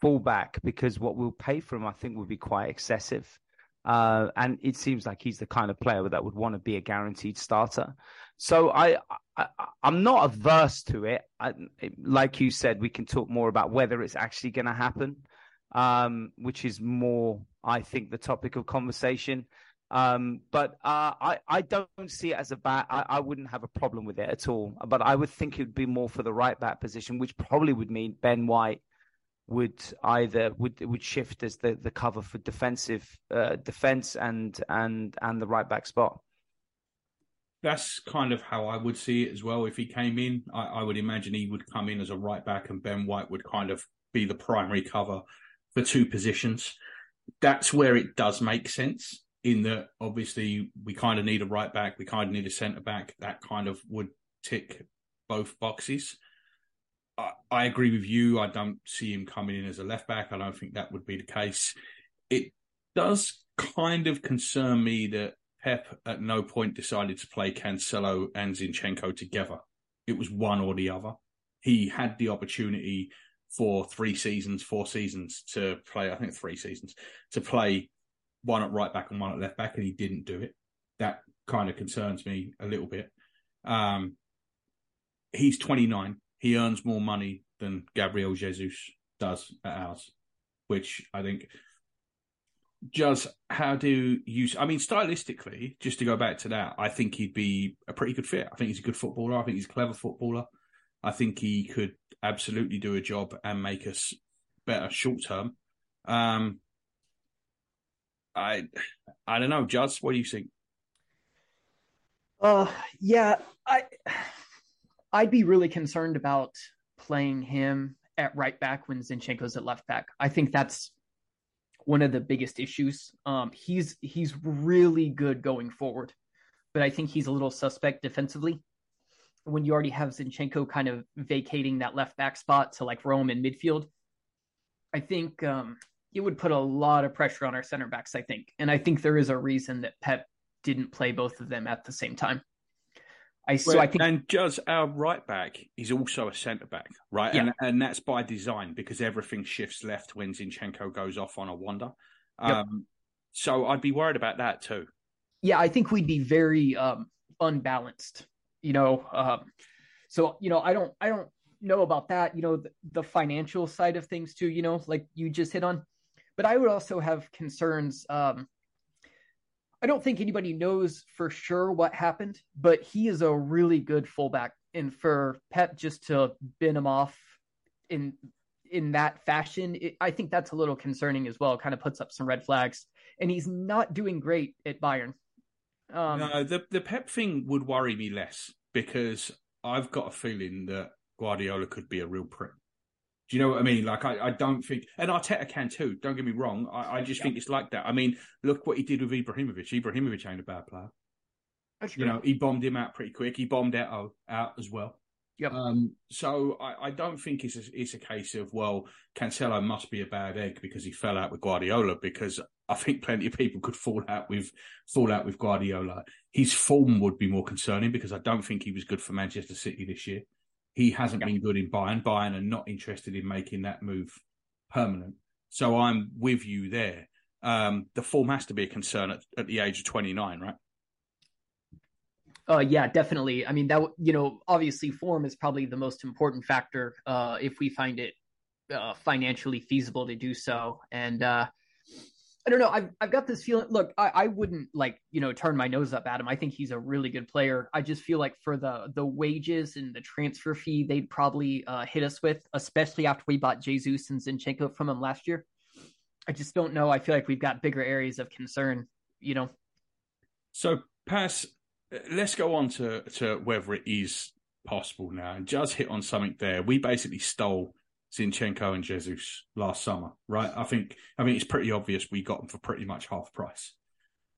fullback because what we'll pay for him, I think, would be quite excessive. Uh, and it seems like he's the kind of player that would want to be a guaranteed starter. So I, I am not averse to it. I, like you said, we can talk more about whether it's actually going to happen, um, which is more, I think, the topic of conversation. Um, but uh, I I don't see it as a bad. I, I wouldn't have a problem with it at all. But I would think it would be more for the right back position, which probably would mean Ben White would either would would shift as the, the cover for defensive uh, defense and and and the right back spot. That's kind of how I would see it as well. If he came in, I, I would imagine he would come in as a right back, and Ben White would kind of be the primary cover for two positions. That's where it does make sense. In that, obviously, we kind of need a right back, we kind of need a centre back. That kind of would tick both boxes. I, agree with you. I don't see him coming in as a left back. I don't think that would be the case. It does kind of concern me that Pep at no point decided to play Cancelo and Zinchenko together. It was one or the other. He had the opportunity for three seasons, four seasons to play, I think three seasons, to play one at right back and one at left back, and he didn't do it. That kind of concerns me a little bit. Um, he's 29 he earns more money than Gabriel Jesus does at ours, which I think just how do you I mean stylistically, just to go back to that, I think he'd be a pretty good fit. I think he's a good footballer. I think he's a clever footballer. I think he could absolutely do a job and make us better short term. Um I I don't know, Juz, what do you think? Uh yeah, I I'd be really concerned about playing him at right back when Zinchenko's at left back. I think that's one of the biggest issues. Um, he's he's really good going forward, but I think he's a little suspect defensively. When you already have Zinchenko kind of vacating that left back spot to like roam in midfield, I think um, it would put a lot of pressure on our center backs. I think, and I think there is a reason that Pep didn't play both of them at the same time. I so well, I think and just our right back is also a centre back, right? Yeah. And and that's by design because everything shifts left when Zinchenko goes off on a wander. Yep. Um, so I'd be worried about that too. Yeah, I think we'd be very um, unbalanced. You know, um, so you know, I don't, I don't know about that. You know, the, the financial side of things too. You know, like you just hit on, but I would also have concerns. Um, I don't think anybody knows for sure what happened, but he is a really good fullback. And for Pep just to bin him off in in that fashion, it, I think that's a little concerning as well. Kind of puts up some red flags. And he's not doing great at Bayern. Um, no, the the Pep thing would worry me less because I've got a feeling that Guardiola could be a real prick. Do you know what I mean? Like, I, I don't think, and Arteta can too. Don't get me wrong. I, I just yeah. think it's like that. I mean, look what he did with Ibrahimovic. Ibrahimovic ain't a bad player. That's you know, he bombed him out pretty quick. He bombed out out as well. Yep. Um, so I, I, don't think it's a, it's a case of well, Cancelo must be a bad egg because he fell out with Guardiola. Because I think plenty of people could fall out with fall out with Guardiola. His form would be more concerning because I don't think he was good for Manchester City this year. He hasn't been good in Bayern. Bayern are not interested in making that move permanent. So I'm with you there. Um, the form has to be a concern at, at the age of 29, right? Uh, yeah, definitely. I mean, that you know, obviously, form is probably the most important factor uh, if we find it uh, financially feasible to do so. And uh, I don't know. I've I've got this feeling. Look, I, I wouldn't like you know turn my nose up at him. I think he's a really good player. I just feel like for the the wages and the transfer fee, they'd probably uh, hit us with, especially after we bought Jesus and Zinchenko from him last year. I just don't know. I feel like we've got bigger areas of concern. You know. So Pas let's go on to, to whether it is possible now. And just hit on something there. We basically stole Zinchenko and Jesus last summer, right? I think I mean it's pretty obvious we got them for pretty much half price.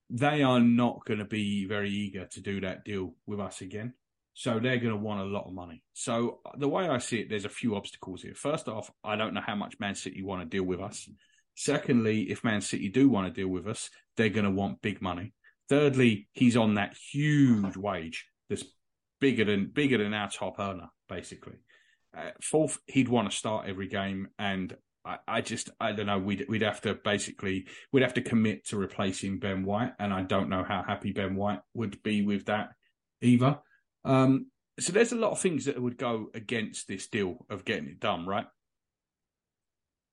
They are not going to be very eager to do that deal with us again. So they're going to want a lot of money. So the way I see it, there's a few obstacles here. First off, I don't know how much Man City want to deal with us. Secondly, if Man City do want to deal with us, they're going to want big money. Thirdly, he's on that huge wage that's bigger than bigger than our top earner, basically. Uh, fourth, he'd want to start every game, and I, I, just I don't know. We'd we'd have to basically we'd have to commit to replacing Ben White, and I don't know how happy Ben White would be with that either. Um, so there's a lot of things that would go against this deal of getting it done, right?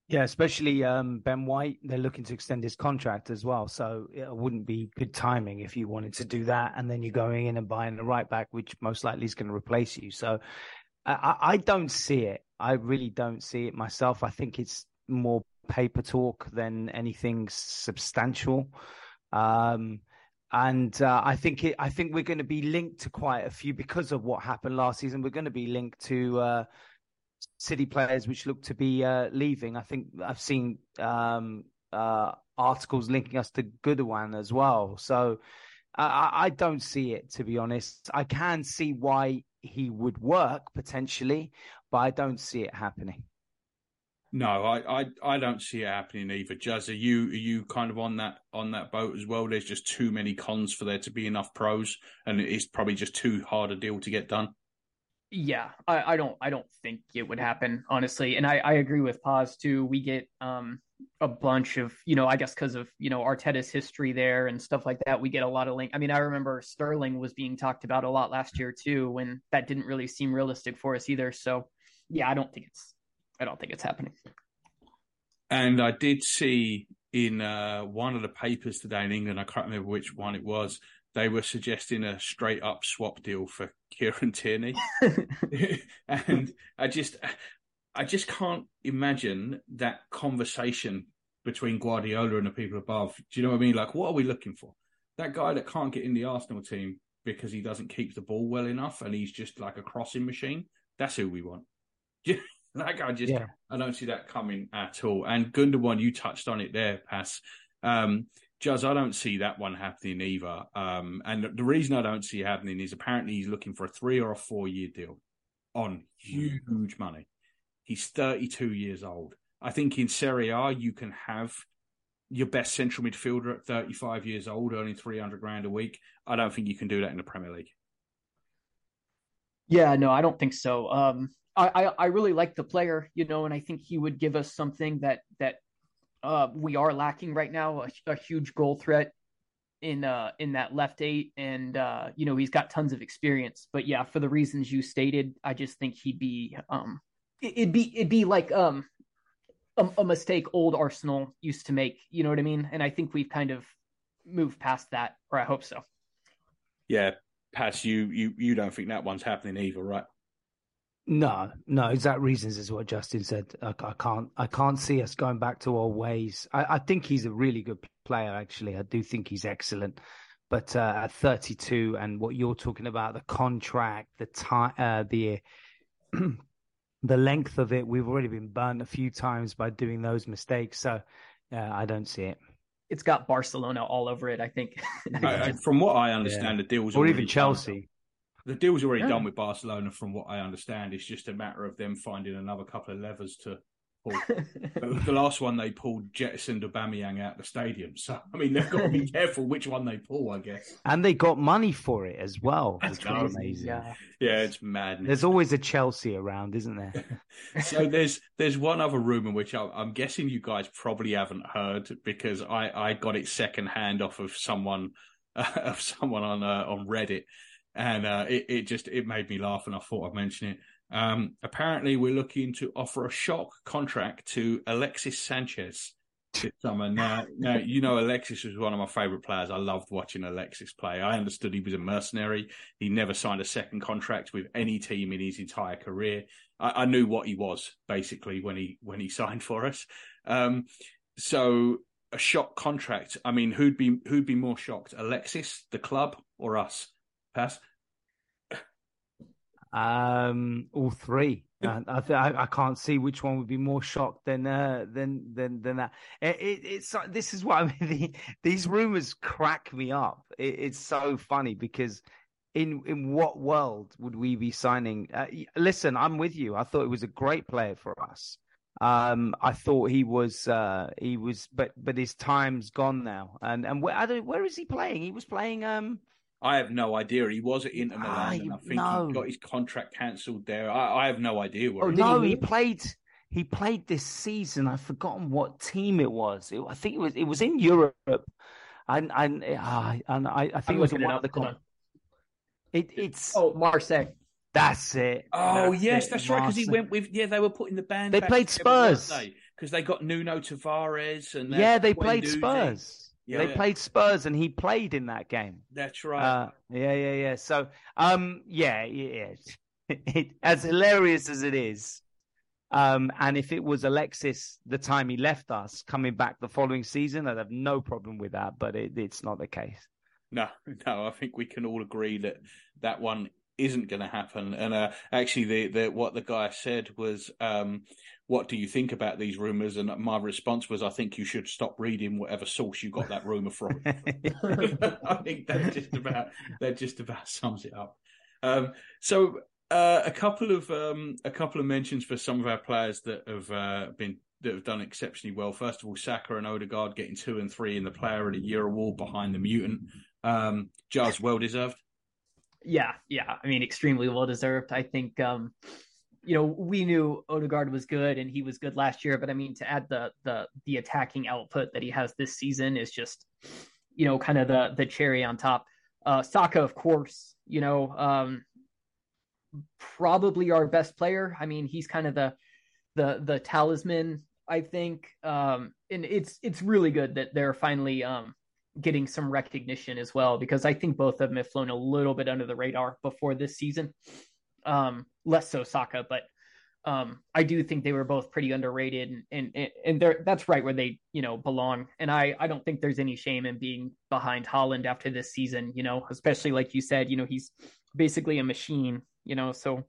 Yeah, especially um, Ben White. They're looking to extend his contract as well, so it wouldn't be good timing if you wanted to do that, and then you're going in and buying the right back, which most likely is going to replace you. So I, I don't see it. I really don't see it myself. I think it's more paper talk than anything substantial. Um, and uh, I think it, I think we're going to be linked to quite a few because of what happened last season. We're going to be linked to uh, City players which look to be uh, leaving. I think I've seen um, uh, articles linking us to Gundogan as well. So I, I, don't see it, to be honest. I can see why he would work potentially, but I don't see it happening. No, I, I, I don't see it happening either. Jazz, are you are you kind of on that on that boat as well? There's just too many cons for there to be enough pros, and it's probably just too hard a deal to get done. Yeah, I, I, don't I don't think it would happen honestly, and I, I agree with Pas too. We get um a bunch of you know I guess because of you know Arteta's history there and stuff like that. We get a lot of link. I mean, I remember Sterling was being talked about a lot last year too, when that didn't really seem realistic for us either. So yeah, I don't think it's I don't think it's happening. And I did see in uh, one of the papers today in England, I can't remember which one it was, they were suggesting a straight up swap deal for Kieran Tierney. *laughs* and I just I just can't imagine that conversation between Guardiola and the people above. Do you know what I mean? Like, what are we looking for? That guy that can't get in the Arsenal team because he doesn't keep the ball well enough and he's just like a crossing machine. That's who we want. *laughs* that guy just, yeah. I don't see that coming at all. And Gundogan, you touched on it there, Pas. Um, Jazz, I don't see that one happening either. Um, and the reason I don't see it happening is apparently he's looking for a three or a four year deal on huge money. He's 32 years old. I think in Serie A, you can have your best central midfielder at 35 years old earning 300 grand a week. I don't think you can do that in the Premier League. Yeah, no, I don't think so. Um, I, I, I really like the player, you know, and I think he would give us something that that uh, we are lacking right now a, a, huge goal threat in uh in that left eight. And uh you know he's got tons of experience. But yeah for the reasons you stated i just think he'd be um it'd be it'd be like um a, a mistake old arsenal used to make. You know what i mean? And i think we've kind of moved past that or i hope so. Yeah Pas you you you don't think that one's happening either right no, no, exact reasons is what Justin said. I, I, can't, I can't see us going back to our ways. I, I, think he's a really good player. Actually, I do think he's excellent. But uh, at 32, and what you're talking about, the contract, the time, uh, the *clears throat* the length of it, we've already been burnt a few times by doing those mistakes. So, yeah, I don't see it. It's got Barcelona all over it. I think. Uh, from what I understand, Yeah. the deal's Or already even done. Chelsea. The deal's already Yeah. done with Barcelona, from what I understand. It's just a matter of them finding another couple of levers to pull. *laughs* the the last one they pulled jettisoned Aubameyang out of the stadium. So I mean, they've got to be *laughs* careful which one they pull. I guess. And they got money for it as well, *laughs* That's which was amazing. yeah. Yeah, it's madness. There's always a Chelsea around, isn't there? so there's there's one other rumor which I, I'm guessing you guys probably haven't heard because I, I got it secondhand off of someone of someone on uh, on Reddit, and uh, it it just it made me laugh, and I thought I'd mention it. Um, apparently, we're looking to offer a shock contract to Alexis Sanchez this summer. Now, now you know Alexis was one of my favorite players. I loved watching Alexis play. I understood he was a mercenary. He never signed a second contract with any team in his entire career. I, I knew what he was basically when he when he *laughs* signed for us. Um, so a shock contract. I mean, who'd be who'd be more shocked, Alexis, the club, or us? Pas. Um, all three. I, th- I I can't see which one would be more shocked than uh, than than than that. It, it, it's uh, this is what I mean. *laughs* The, these rumors crack me up. It, it's so funny because in in what world would we be signing? Uh, listen, I'm with you. I thought it was a great player for us. Um, I thought he was uh, he was, but but his time's gone now. And and where I don't, where is he playing? He was playing um. I have no idea. He was at Inter Ah, Milan, and I think no. he got his contract cancelled there. I, I have no idea where. Oh, he did he no, he played. He played this season. I've forgotten what team it was. It, I think it was. It was in Europe, and and ah, and I, I think I'm it was looking in it one of the. Hold It, it's Oh, Marseille. that's it. Oh That's yes, it, that's right. Because he went with yeah. They were putting the band. They back played Spurs. Because they got Nuno Tavares and Yeah, they Guendouzi. played Spurs. Yeah. They played Spurs, and he played in that game. That's right. Uh, yeah, yeah, yeah. So, um, yeah, yeah. yeah. *laughs* It, as hilarious as it is, um, and if it was Alexis the time he left us coming back the following season, I'd have no problem with that. But it, it's not the case. No, *laughs* no, I think we can all agree that that one isn't going to happen. And uh, actually, the, the what the guy said was, um, "What do you think about these rumors?" And my response was, "I think you should stop reading whatever source you got that rumor from." *laughs* *laughs* I think that just about that just about sums it up. Um, so uh, a couple of um, a couple of mentions for some of our players that have uh, been that have done exceptionally well. First of all, Saka and Odegaard getting two and three in the Player of the Year award behind the mutant. Um, Giles, well deserved. Yeah, yeah. I mean, extremely well deserved. I think, um, you know, we knew Odegaard was good and he was good last year, but I mean, to add the the the attacking output that he has this season is just, you know, kind of the the cherry on top. Uh, Saka, of course, you know, um, probably our best player. I mean, he's kind of the the the talisman, I think. Um, and it's it's really good that they're finally um getting some recognition as well because I think both of them have flown a little bit under the radar before this season. Um, less so Saka, but um, I do think they were both pretty underrated, and and and, they're that's right where they you know belong. And I I don't think there's any shame in being behind Haaland after this season. You know, especially like you said, you know he's basically a machine. You know, so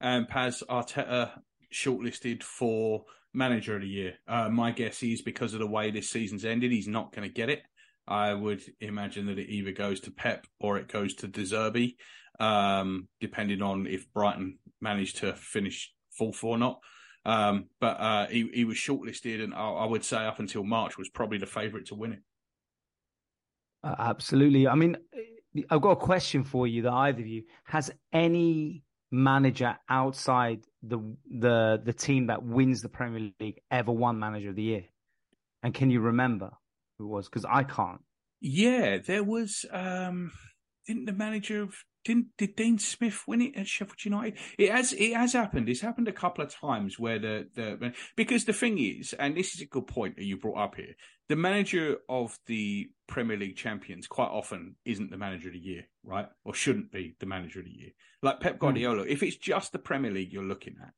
And Pas Arteta shortlisted for Manager of the Year. Uh, my guess is because of the way this season's ended, he's not going to get it. I would imagine that it either goes to Pep or it goes to De Zerbi, um, depending on if Brighton managed to finish fourth or not. Um, but uh, he, he was shortlisted, and I, I would say up until March was probably the favourite to win it. Uh, absolutely. I mean, I've got a question for you that either of you has any manager outside the the the team that wins the Premier League ever won Manager of the Year? And can you remember who it was? Because I can't. Yeah, there was. Um, didn't the manager of didn't did Dean Smith win it at Sheffield United? It has it has happened. It's happened a couple of times where the the because the thing is, and this is a good point that you brought up here. The manager of the Premier League champions quite often isn't the manager of the year, right? Or shouldn't be the manager of the year. Like Pep Guardiola, if it's just the Premier League you're looking at,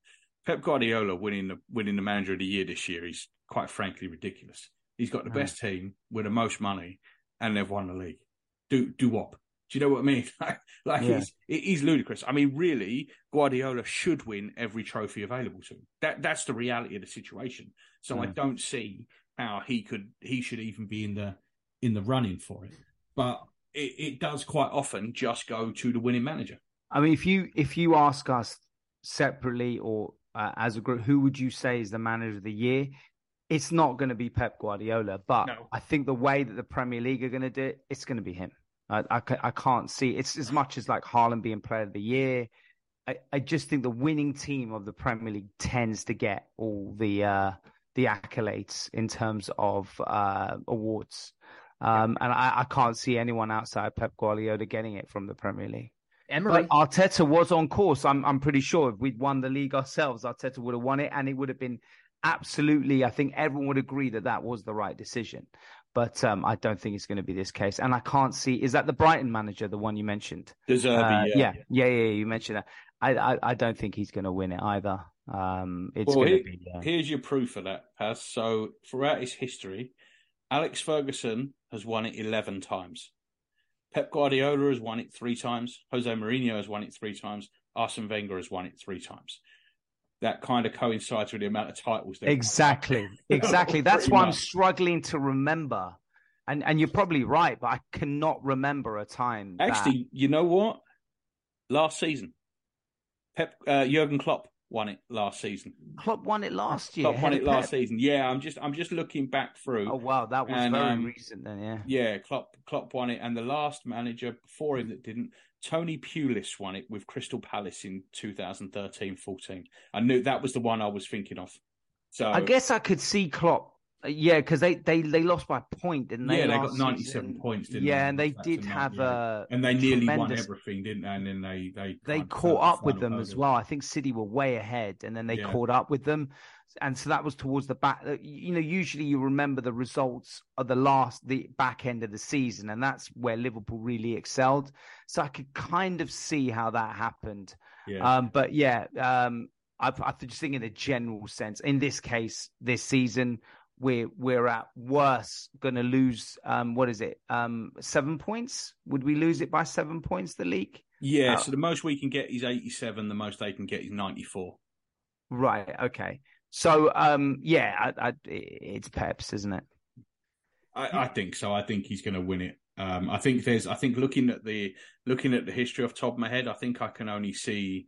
Pep Guardiola winning the winning the manager of the year this year is quite frankly ridiculous. He's got the Mm. best team with the most money, and they've won the league. Do do what? Do you know what I mean? *laughs* like Yeah. it's, it is ludicrous. I mean, really, Guardiola should win every trophy available to him. That that's the reality of the situation. So I Mm. don't see how he could he should even be in the in the running for it. But it, it does quite often just go to the winning manager. I mean, if you if you ask us separately or uh, as a group, who would you say is the manager of the year? It's not going to be Pep Guardiola, but No. I think the way that the Premier League are going to do it, it's going to be him. I, I, I can't see it's as much as like Haaland being Player of the Year. I, I just think the winning team of the Premier League tends to get all the uh, the accolades in terms of uh, awards, um, and I, I can't see anyone outside Pep Guardiola getting it from the Premier League. Emery. But Arteta was on course. I'm I'm pretty sure if we'd won the league ourselves, Arteta would have won it, and it would have been absolutely. I think everyone would agree that that was the right decision. But um, I don't think it's going to be this case, and I can't see. Is that the Brighton manager, the one you mentioned? Deserving, Uh, yeah. yeah, yeah, yeah. You mentioned that. I I, I don't think he's going to win it either. Um, it's Well, going to here- be. Uh, Here's your proof of that, Pas. So throughout his history, Alex Ferguson has won it eleven times. Pep Guardiola has won it three times. Jose Mourinho has won it three times. Arsene Wenger has won it three times. That kind of coincides with the amount of titles. Exactly, *laughs* exactly. That's why I'm struggling to remember. And and you're probably right, but I cannot remember a time. that- Actually, you know what? Last season, Pep uh, Jurgen Klopp won it last season. Klopp won it last year. Klopp won it last Pep. season. Yeah, I'm just I'm just looking back through. Oh wow, that was And, very um, recent then. Yeah. Yeah, Klopp Klopp won it, and the last manager before him that didn't, Tony Pulis won it with Crystal Palace in 2013-14. I knew that was the one I was thinking of. So I guess I could see Klopp. Uh, Yeah, because they, they they lost by a point, didn't they? yeah, they got 97 points, didn't yeah, they? Yeah, and they did have a and they nearly won everything, didn't they? And then they they they caught up the with them as well. I think City were way ahead, and then they Yeah. caught up with them, and so that was towards the back. uh, You know, usually you remember the results of the last, the back end of the season, and that's where Liverpool really excelled. So I could kind of see how that happened. Yeah. Um, but yeah, um, I, I just think in a general sense, in this case, this season, we're we're at worst going to lose. Um, what is it? Um, seven points? Would we lose it by seven points? The league, yeah, uh, so the most we can get is 87, the most they can get is 94. right? Okay. So, um, yeah, I, I, it's Peps, isn't it? I, I think so. I think he's going to win it. Um, I think there's. I think looking at the looking at the history off the top of my head, I think I can only see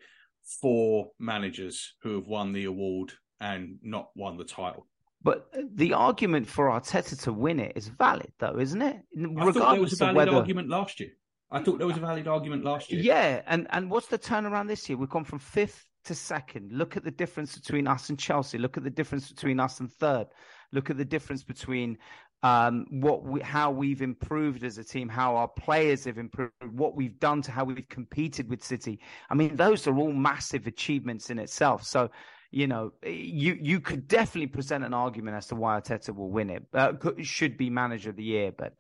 four managers who have won the award and not won the title. But the argument for Arteta to win it is valid, though, isn't it? I thought there was a valid whether- argument last year. I thought there was a valid argument last year. Yeah, and and what's the turnaround this year? We've gone from fifth to second. Look at the difference between us and Chelsea. Look at the difference between us and third. Look at the difference between um, what we, how we've improved as a team, how our players have improved, what we've done to how we've competed with City. I mean, those are all massive achievements in itself. So. You know, you you could definitely present an argument as to why Arteta will win it. Uh, could- should be manager of the year, but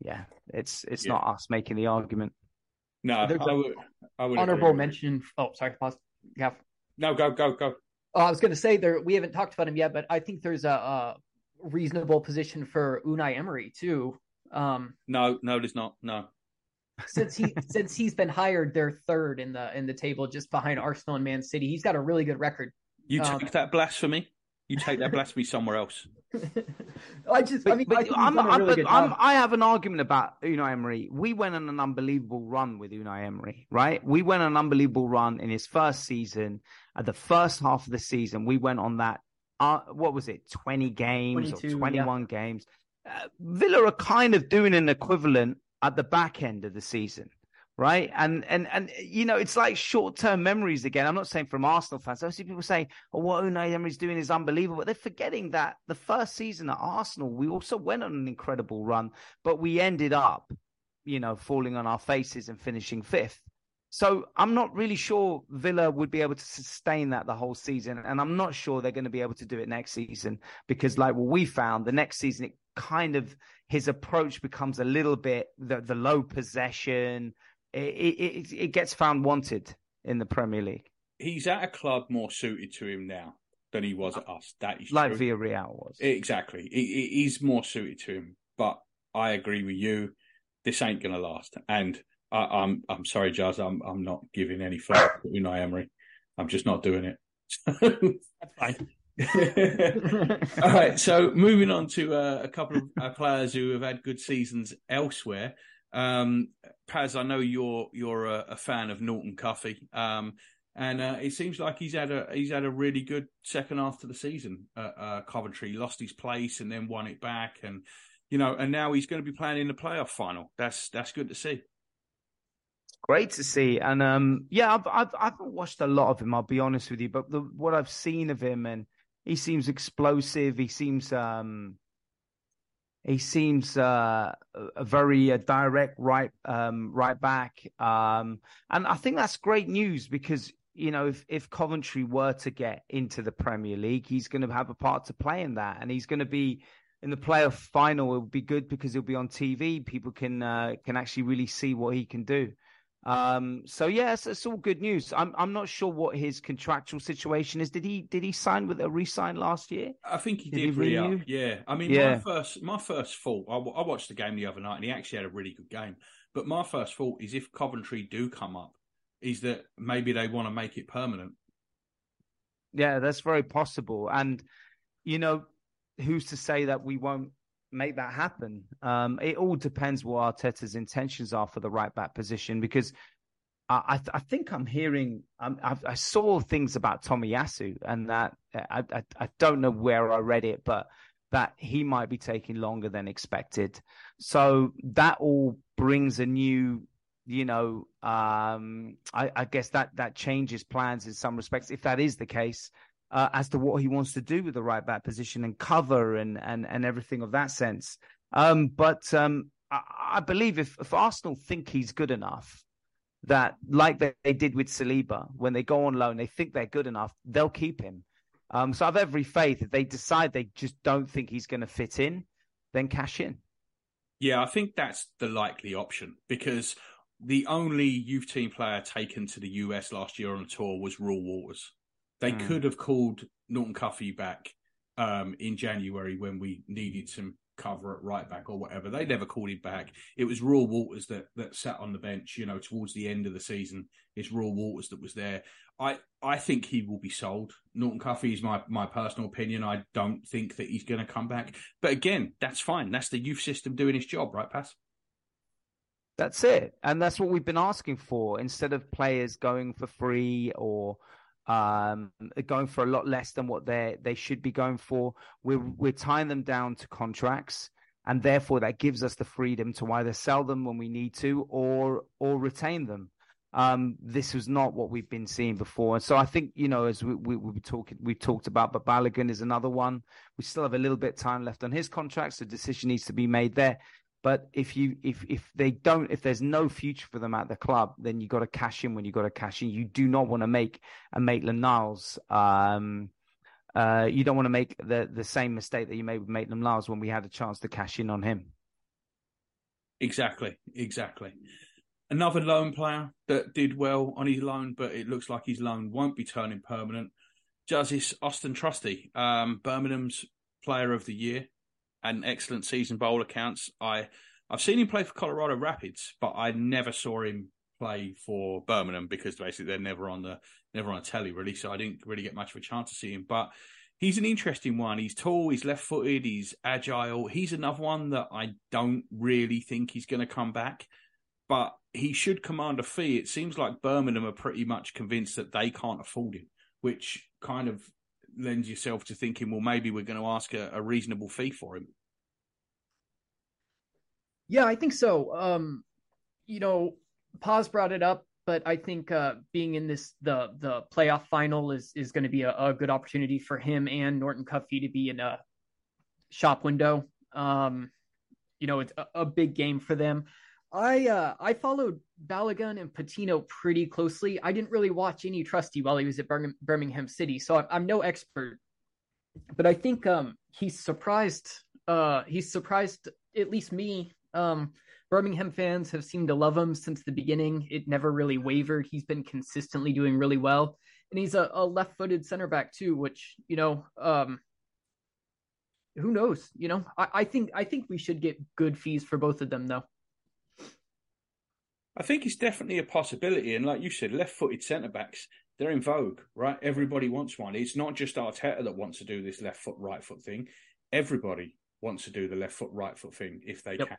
yeah, it's it's Yeah. not us making the argument. No, I There's would. I would Honorable with mention. Oh, sorry, pause. Yeah. No, go, go, go. Oh, I was going to say there. We haven't talked about him yet, but I think there's a, a reasonable position for Unai Emery too. Um, No, no, there's not. No. since he *laughs* since he's been hired, they're third in the in the table, just behind Arsenal and Man City. He's got a really good record. You Um, take that blasphemy. You take that blasphemy somewhere else. *laughs* I just, I mean, but I, think I'm, done a I'm- really but I'm- I have an argument about Unai Emery. We went on an unbelievable run with Unai Emery, right? We went on an unbelievable run in his first season. At the first half of the season, we went on that. Uh, what was it? Twenty games or twenty-one games. Uh, Villa are kind of doing an equivalent at the back end of the season, right? And and and you know, it's like short-term memories again. I'm not saying from Arsenal fans. I see people saying, "Oh, what Unai Emery's doing is unbelievable." But they're forgetting that the first season at Arsenal, we also went on an incredible run, but we ended up, you know, falling on our faces and finishing fifth. So I'm not really sure Villa would be able to sustain that the whole season, and I'm not sure they're going to be able to do it next season because, like what we found, the next season it kind of his approach becomes a little bit the the low possession. It it, it gets found wanted in the Premier League, He's at a club more suited to him now than he was at us. That is like true. Villarreal was. Exactly. It, it is more suited to him. But I agree with you. This ain't going to last. And I, am I'm, I'm sorry, Jazz. I'm I'm not giving any further to Unai Emery. I'm just not doing it. That's fine. *laughs* All right. So moving on to uh, a couple of uh, players who have had good seasons elsewhere. Um, Pas, I know you're you're a, a fan of Norton Cuffy, um, and uh, it seems like he's had a he's had a really good second half to the season. At, uh, Coventry lost his place and then won it back, and you know, and now he's going to be playing in the playoff final. That's that's good to see. Great to see, and um, yeah, I've, I've I haven't watched a lot of him. I'll be honest with you, but the, what I've seen of him, and he seems explosive. He seems um, he seems uh, a very uh, direct right um, right back, um, and I think that's great news because you know if if Coventry were to get into the Premier League, he's going to have a part to play in that, and he's going to be in the playoff final. It would be good because he'll be on TV. People can uh, can actually really see what he can do. Um, so yes, it's all good news. I'm I'm not sure what his contractual situation is. Did he did he sign with a re-sign last year? I think he did, did he re Yeah, I mean, yeah. my first my first thought. I, I, watched the game the other night, and he actually had a really good game. But my first thought is if Coventry do come up, is that maybe they want to make it permanent. Yeah, that's very possible. And you know, who's to say that we won't make that happen. Um, it all depends what Arteta's intentions are for the right back position because I, I, I think I'm hearing um, i saw things about Tommy Tomiyasu and that I, I, I don't know where I read it, but that he might be taking longer than expected. So that all brings a new you know, um, I, I, guess that that changes plans in some respects. If that is the case, uh, as to what he wants to do with the right back position and cover and and and everything of that sense. Um, but um, I, I, believe if, if Arsenal think he's good enough, that like they, they, did with Saliba, when they go on loan, they think they're good enough, they'll keep him. Um, so I have every faith if they decide they just don't think he's going to fit in, then cash in. Yeah, I think that's the likely option because the only youth team player taken to the US last year on a tour was Reuell Walters. They mm. could have called Norton Cuffy back um, in January when we needed some cover at right back or whatever. They never called him back. It was Reuell Walters that that sat on the bench, you know, towards the end of the season. It's Reuell Walters that was there. I, I think he will be sold. Norton Cuffy is my, my personal opinion. I don't think that he's going to come back. But again, that's fine. That's the youth system doing its job, right, Pas? That's it. And that's what we've been asking for. Instead of players going for free or um, going for a lot less than what they they should be going for. We're we're tying them down to contracts, and therefore that gives us the freedom to either sell them when we need to or or retain them. Um, this was not what we've been seeing before, and so I think you know as we we, we we talked about, but Balogun is another one. We still have a little bit time left on his contract, so decision needs to be made there. But if you if if they don't if there's no future for them at the club, then you got to cash in when you got to cash in. You do not want to make a Maitland Niles. Um, uh, you don't want to make the the same mistake that you made with Maitland Niles when we had a chance to cash in on him. Exactly, exactly. Another loan player that did well on his loan, but it looks like his loan won't be turning permanent. Justice Auston Trusty, um, Birmingham's Player of the Year and excellent season bowl accounts. I I've seen him play for Colorado Rapids, but I never saw him play for Birmingham because basically they're never on the never on telly really, so I didn't really get much of a chance to see him. But he's an interesting one. He's tall, he's left footed, he's agile. He's another one that I don't really think he's going to come back, but he should command a fee. It seems like Birmingham are pretty much convinced that they can't afford him, which kind of lends yourself to thinking, well, maybe we're going to ask a, a reasonable fee for him. Yeah, I think so. Um, you know, Pas brought it up, but I think uh, being in this the the playoff final is is going to be a, a, good opportunity for him and Norton Cuffy to be in a shop window. Um, you know, it's a, a big game for them. I uh, I followed Balogun and Patino pretty closely. I didn't really watch any Trusty while he was at Birmingham City, so I'm, I'm no expert. But I think um, he's surprised. Uh, he's surprised at least me. Um, Birmingham fans have seemed to love him since the beginning. It never really wavered. He's been consistently doing really well, and he's a, a left-footed center back too, which you know. Um, who knows? You know, I, I think I think we should get good fees for both of them, though. I think it's definitely a possibility. And like you said, left footed centre backs, they're in vogue, right? Everybody wants one. It's not just Arteta that wants to do this left foot, right foot thing. Everybody wants to do the left foot, right foot thing if they yep. can.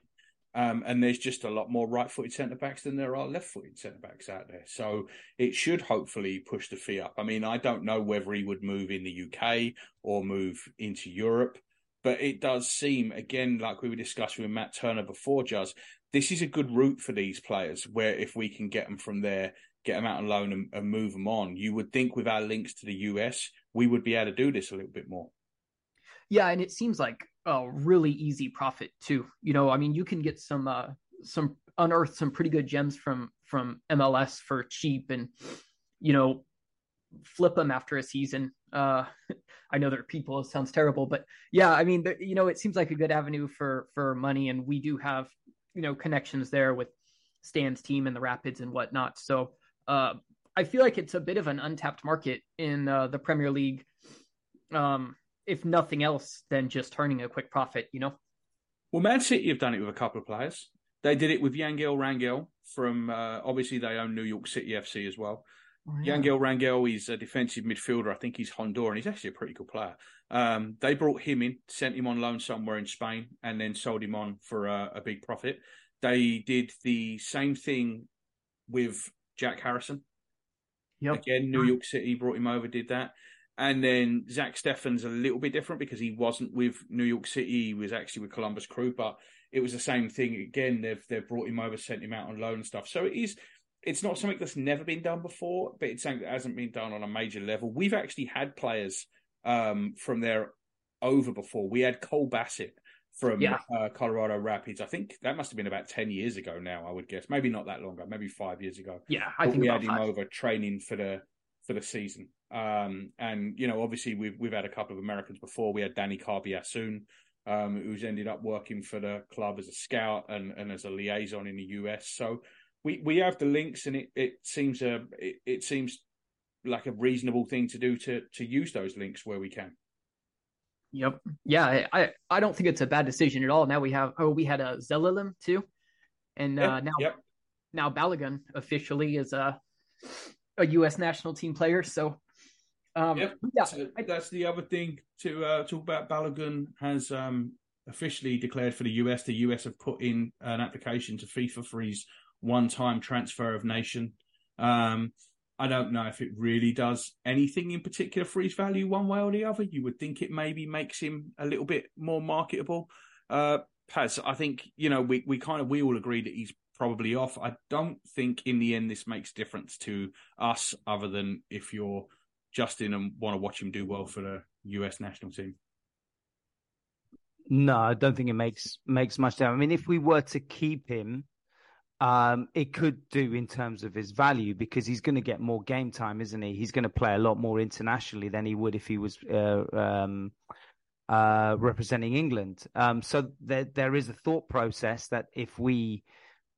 Um, and there's just a lot more right footed centre backs than there are left footed centre backs out there. So it should hopefully push the fee up. I mean, I don't know whether he would move in the UK or move into Europe, but it does seem, again, like we were discussing with Matt Turner before, Jazz, this is a good route for these players where if we can get them from there, get them out on loan and, and move them on, you would think with our links to the US, we would be able to do this a little bit more. Yeah, and it seems like a really easy profit too. You know, I mean, you can get some uh some unearth some pretty good gems from from MLS for cheap, and you know, flip them after a season. Uh, *laughs* I know there are people. It sounds terrible, but yeah, I mean, you know, it seems like a good avenue for for money, and we do have you know connections there with Stan's team and the Rapids and whatnot. So uh, I feel like it's a bit of an untapped market in uh, the Premier League. Um, if nothing else than just turning a quick profit, you know? Well, Man City have done it with a couple of players. They did it with Yangel Rangel from, uh, obviously, they own New York City FC as well. Oh. Yangel Rangel, he's a defensive midfielder. I think he's Honduran. He's actually a pretty good player. Um, they brought him in, sent him on loan somewhere in Spain, and then sold him on for a, a big profit. They did the same thing with Jack Harrison. Yep. Again, New York City brought him over, did that. And then Zach Steffen's a little bit different because he wasn't with New York City; he was actually with Columbus Crew. But it was the same thing again. They've they've brought him over, sent him out on loan and stuff. So it is. It's not something that's never been done before, but it's something that hasn't been done on a major level. We've actually had players um, from there over before. We had Cole Bassett from yeah. uh, Colorado Rapids. I think that must have been about ten years ago now. I would guess, maybe not that longer, maybe five years ago. Yeah, I but think we had him over training for the for the season. Um, and you know, obviously we've we've had a couple of Americans before. We had Danny Karbassiyoon, um, who's ended up working for the club as a scout and, and as a liaison in the US. So we, we have the links, and it, it seems a it, it seems like a reasonable thing to do to to use those links where we can. Yep. Yeah, I I don't think it's a bad decision at all. Now we have oh we had a Zelalem too, and uh, now yep. now Balogun officially is a a U.S. national team player. So um, yep. yeah, so that's the other thing to uh, talk about. Balogun has um, officially declared for the US. The US have put in an application to FIFA for his one-time transfer of nation. Um, I don't know if it really does anything in particular for his value one way or the other. You would think it maybe makes him a little bit more marketable. Uh, Pas, I think, you know, we, we kind of, we all agree that he's probably off. I don't think in the end this makes difference to us other than if you're Justin and want to watch him do well for the US national team. No, I don't think it makes makes much difference. I mean, if we were to keep him, um, it could do in terms of his value because he's going to get more game time, isn't he? He's going to play a lot more internationally than he would if he was uh, um, uh, representing England. Um, so there, there is a thought process that if we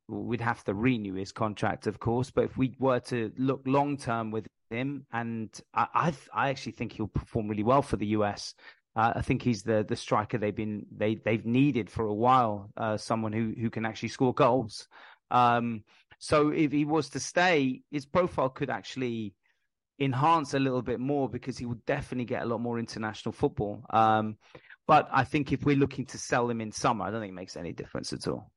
we'd have to renew his contract, of course, but if we were to look long term with him, and I, I, I actually think he'll perform really well for the US. Uh, I think he's the the striker they've been they they've needed for a while. Uh, someone who who can actually score goals. Um, so if he was to stay, his profile could actually enhance a little bit more because he would definitely get a lot more international football. Um, but I think if we're looking to sell him in summer, I don't think it makes any difference at all.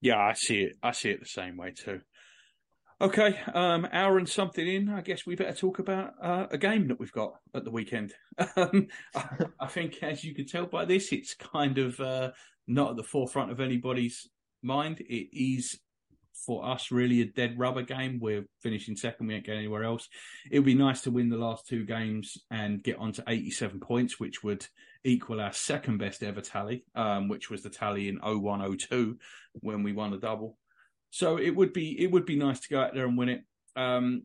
Yeah, I see it. I see it the same way too. Okay, um, hour and something in. I guess we better talk about uh, a game that we've got at the weekend. *laughs* Um, I, I, think, as you can tell by this, it's kind of uh, not at the forefront of anybody's mind. It is for us really a dead rubber game. We're finishing second. We ain't going anywhere else. It would be nice to win the last two games and get on to 87 points, which would equal our second best ever tally, um, which was the tally in 0102 when we won a double. So it would be it would be nice to go out there and win it. Um,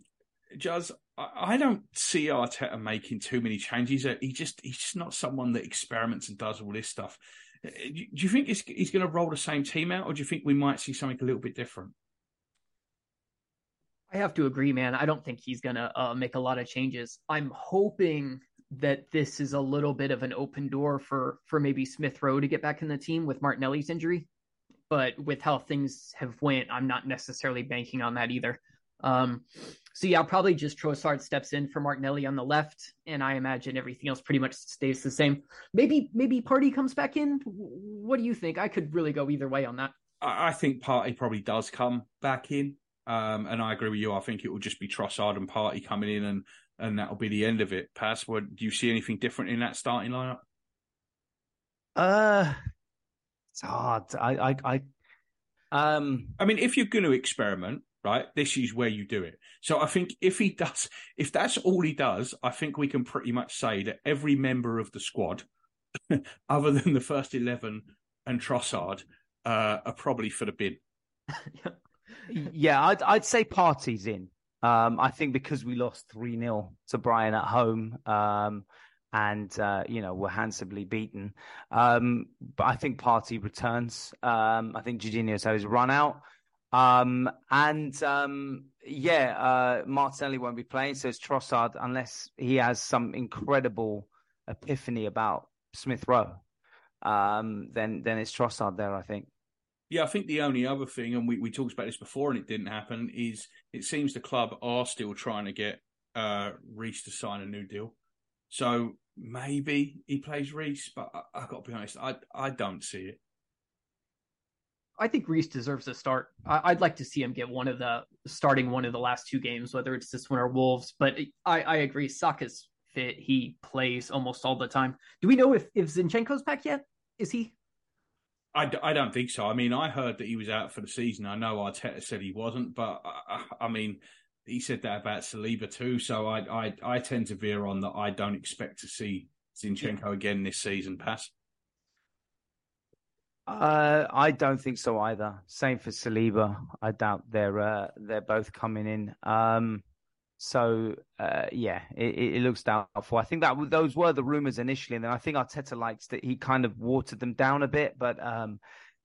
Juz, I, don't see Arteta making too many changes. He just he's just not someone that experiments and does all this stuff. Do you think he's, he's going to roll the same team out, or do you think we might see something a little bit different? I have to agree, man. I don't think he's going to uh, make a lot of changes. I'm hoping that this is a little bit of an open door for for maybe Smith Rowe to get back in the team with Martinelli's injury. but with how things have went, I'm not necessarily banking on that either. Um, so yeah, probably just Trossard steps in for Martinelli on the left, and I imagine everything else pretty much stays the same. Maybe maybe Partey comes back in. What do you think? I could really go either way on that. I think Partey probably does come back in, um, and I agree with you. I think it will just be Trossard and Partey coming in, and and that'll be the end of it. Pas. What do you see anything different in that starting lineup? Uh, it's hard. I I I um. I mean, if you're going to experiment, right? This is where you do it. So I think if he does, if that's all he does, I think we can pretty much say that every member of the squad, *laughs* other than the first 11 and Trossard, uh, are probably for the bin. *laughs* yeah, I'd, I'd say Partey's in. Um, I think because we lost 3 0 to Brighton at home. Um, and uh, you know we're handsomely beaten. Um, but I think Partey returns. Um, I think Jorginho's had his run out. Um, and um, yeah, uh, Martinelli won't be playing, so it's Trossard unless he has some incredible epiphany about Smith Rowe. Um, then then it's Trossard there, I think. Yeah, I think the only other thing, and we, we talked about this before and it didn't happen, is it seems the club are still trying to get uh, Reiss to sign a new deal. So maybe he plays Reiss, but I, have got to be honest, I I don't see it. I think Reiss deserves a start. I, would like to see him get one of the starting one of the last two games, whether it's this one or Wolves. But I, I agree, Saka's fit. He plays almost all the time. Do we know if if Zinchenko's back yet? Is he? I, I don't think so. I mean, I heard that he was out for the season. I know Arteta said he wasn't, but I, I mean, he said that about Saliba too. So I, I I tend to veer on that. I don't expect to see Zinchenko yeah. again this season. Pas. Uh, I don't think so either. Same for Saliba. I doubt they're uh, they're both coming in. Um, so uh, yeah, it, it, looks doubtful. I think that those were the rumors initially, and then I think Arteta likes that he kind of watered them down a bit. But um,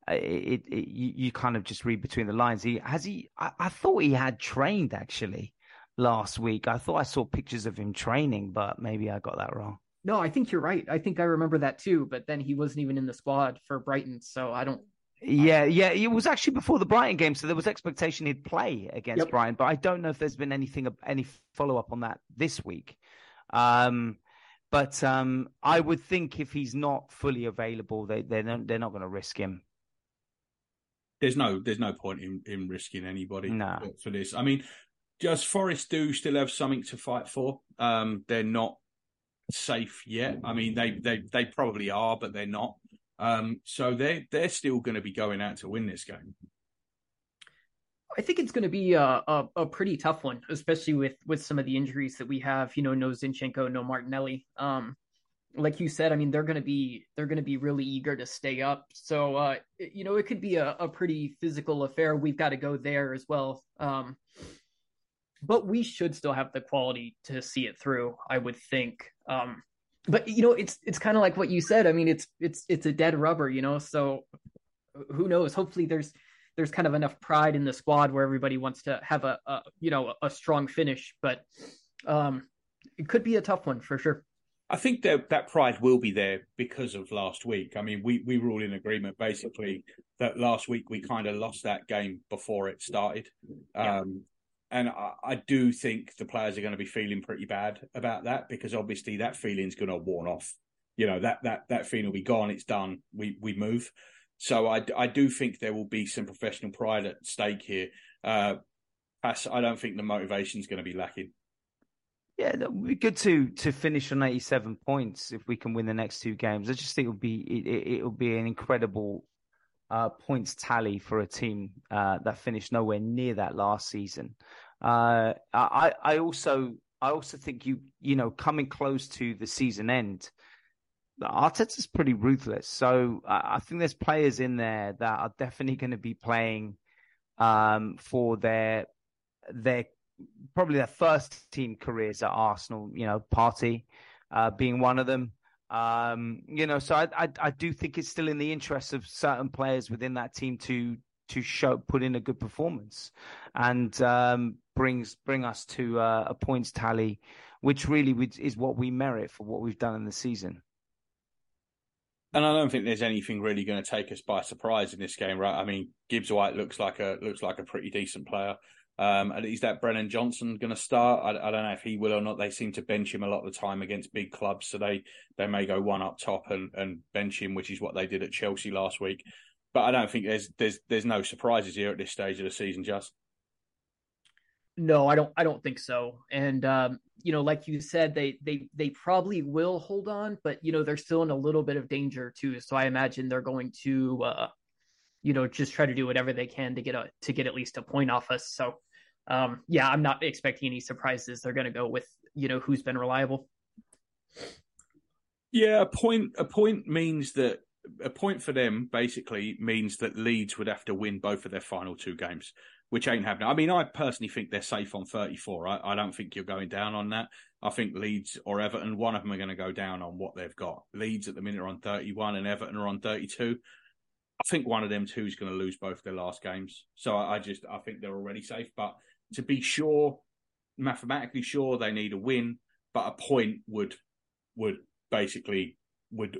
it, it, you, you, kind of just read between the lines. He has he. I, I thought he had trained actually last week. I thought I saw pictures of him training, but maybe I got that wrong. No, I think you're right. I think I remember that too. But then he wasn't even in the squad for Brighton, so I don't. Yeah, yeah, it was actually before the Brighton game, so there was expectation he'd play against yep. Brighton. But I don't know if there's been anything, any follow up on that this week. Um, but um, I would think if he's not fully available, they they're not, they're not going to risk him. There's no there's no point in, in risking anybody no. for this. I mean, does Forest do still have something to fight for? Um, they're not safe yet. I mean, they they they probably are, but they're not. Um, so they they're still going to be going out to win this game. I think it's going to be a, a, a, pretty tough one, especially with with some of the injuries that we have. You know, no Zinchenko, no Martinelli. Um, like you said, I mean, they're going to be they're going to be really eager to stay up. So, uh, you know, it could be a, a pretty physical affair. We've got to go there as well. Um, but we should still have the quality to see it through. I would think. Um, but you know, it's it's kind of like what you said. I mean, it's it's it's a dead rubber, you know. So who knows? Hopefully, there's there's kind of enough pride in the squad where everybody wants to have a, a you know a strong finish. But um, it could be a tough one for sure. I think that that pride will be there because of last week. I mean, we we were all in agreement basically that last week we kind of lost that game before it started. Yeah. Um, and I, I, do think the players are going to be feeling pretty bad about that because obviously that feeling's going to worn off. You know that that that feeling will be gone. It's done. We we move. So I, I do think there will be some professional pride at stake here. Uh, I don't think the motivation is going to be lacking. Yeah, it would be good to to finish on eighty seven points if we can win the next two games. I just think it would be it will be an incredible uh, points tally for a team uh, that finished nowhere near that last season. Uh, I, I also, I also think you, you know, coming close to the season end, Arteta's pretty ruthless. So I think there's players in there that are definitely going to be playing um, for their their probably their first team careers at Arsenal. You know, Partey uh, being one of them. Um, you know, so I, I, I do think it's still in the interest of certain players within that team to to show put in a good performance, and um, brings bring us to uh, a points tally, which really is what we merit for what we've done in the season. And I don't think there's anything really going to take us by surprise in this game, right? I mean, Gibbs White looks like a looks like a pretty decent player. Um, and is that Brennan Johnson going to start? I, I, don't know if he will or not. They seem to bench him a lot of the time against big clubs, so they they may go one up top and, and bench him, which is what they did at Chelsea last week. But I don't think there's there's there's no surprises here at this stage of the season. Just no, I don't. I don't think so. And um, you know, like you said, they they they probably will hold on, but you know, they're still in a little bit of danger too. So I imagine they're going to, uh, you know, just try to do whatever they can to get a to get at least a point off us. So um, yeah, I'm not expecting any surprises. They're going to go with you know who's been reliable. Yeah, a point. A point means that a point for them basically means that Leeds would have to win both of their final two games, which ain't happening. I mean, I personally think they're safe on 34. I, I don't think you're going down on that. I think Leeds or Everton, one of them are going to go down on what they've got. Leeds at the minute are on 31 and Everton are on 32. I think one of them two is going to lose both their last games. So I, I just I think they're already safe. But to be sure, mathematically sure, they need a win, but a point would would basically would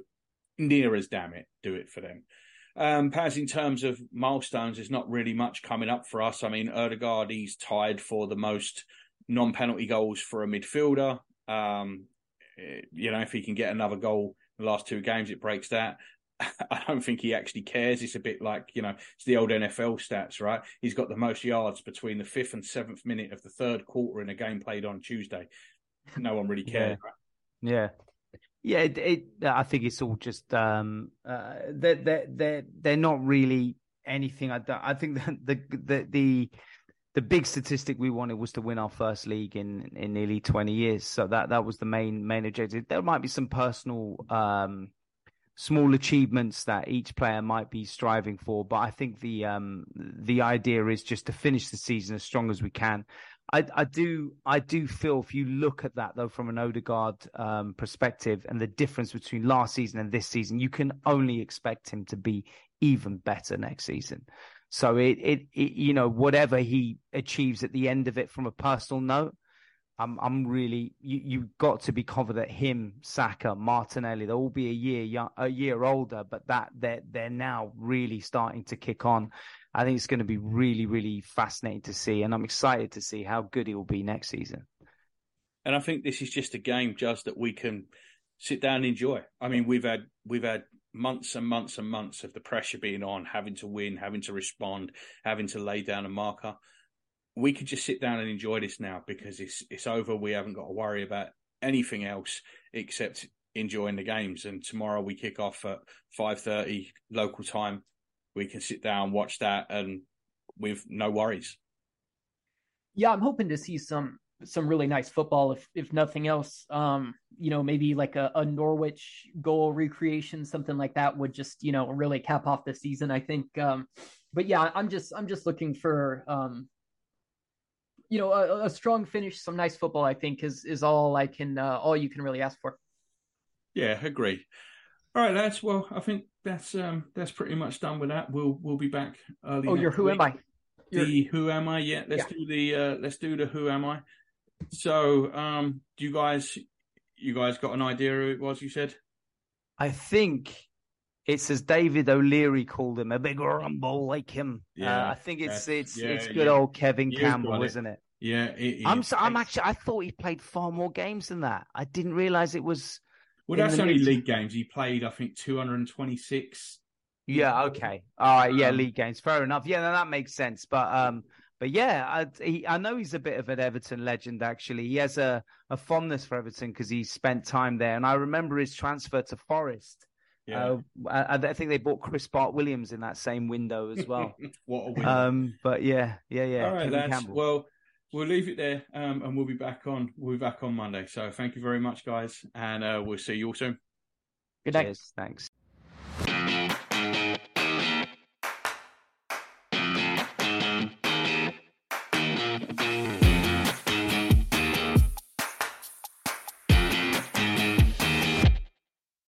near as damn it do it for them. Um, perhaps in terms of milestones, there's not really much coming up for us. I mean, Odegaard, he's tied for the most non-penalty goals for a midfielder. Um, eh, you know, if he can get another goal in the last two games, it breaks that. *laughs* I don't think he actually cares. It's a bit like, you know, it's the old NFL stats, right? He's got the most yards between the fifth and seventh minute of the third quarter in a game played on Tuesday. No one really cares. Yeah. yeah. Yeah, it, it, I think it's all just um, uh, they're, they're they're they're not really anything. I, I think the, *laughs* the the the the big statistic we wanted was to win our first league in in nearly twenty years. So that that was the main main objective. There might be some personal um, small achievements that each player might be striving for. But I think the um, the idea is just to finish the season as strong as we can. I, I do I do feel if you look at that though from an Odegaard um, perspective and the difference between last season and this season, you can only expect him to be even better next season. So it, it, it you know whatever he achieves at the end of it from a personal note, I'm I'm really you you got to be confident him, Saka, Martinelli, they'll all be a year young, a year older, but that they're they're now really starting to kick on. I think it's going to be really really fascinating to see, and I'm excited to see how good he will be next season. And I think this is just a game just that we can sit down and enjoy. I mean, we've had we've had months and months and months of the pressure being on, having to win, having to respond, having to lay down a marker we could just sit down and enjoy this now because it's it's over. We haven't got to worry about anything else except enjoying the games. And tomorrow we kick off at five thirty local time. We can sit down, watch that, and with no worries. Yeah, I'm hoping to see some some really nice football if if nothing else um you know maybe like a, a norwich goal recreation something like that would just you know really cap off the season i think um but yeah i'm just i'm just looking for um you know, a, a, strong finish, some nice football, I think is is all I can uh, all you can really ask for. Yeah, agree. All right, lads. Well, I think that's um that's pretty much done with that. We'll we'll be back early. Oh, you're who week. am I? You're... The who am I? Yeah, let's yeah. do the uh let's do the who am I. So, um, do you guys you guys got an idea who it was? You said. I think it's as David O'Leary called him, a big rumble like him. Uh, yeah, uh, I think it's it's yeah, it's good yeah. old Kevin Campbell, is not it? Yeah, it, I'm so, I'm actually I thought he played far more games than that. I didn't realize it was. Well, that's only league games. He played, I think, 226. Yeah. Okay. All right. Yeah, um, league games. Fair enough. Yeah, that makes sense. But um, but yeah, I, he, I know he's a bit of an Everton legend. Actually, he has a a fondness for Everton because he spent time there, and I remember his transfer to Forest yeah. Uh, I, I, think they bought Chris Bart Williams in that same window as *laughs* well. what a win! Um, but yeah, yeah, yeah. All right, lads. Campbell. Well, we'll leave it there, um, and we'll be back on. We'll be back on Monday. So thank you very much, guys, and uh, we'll see you all soon. Good night. Cheers. Thanks.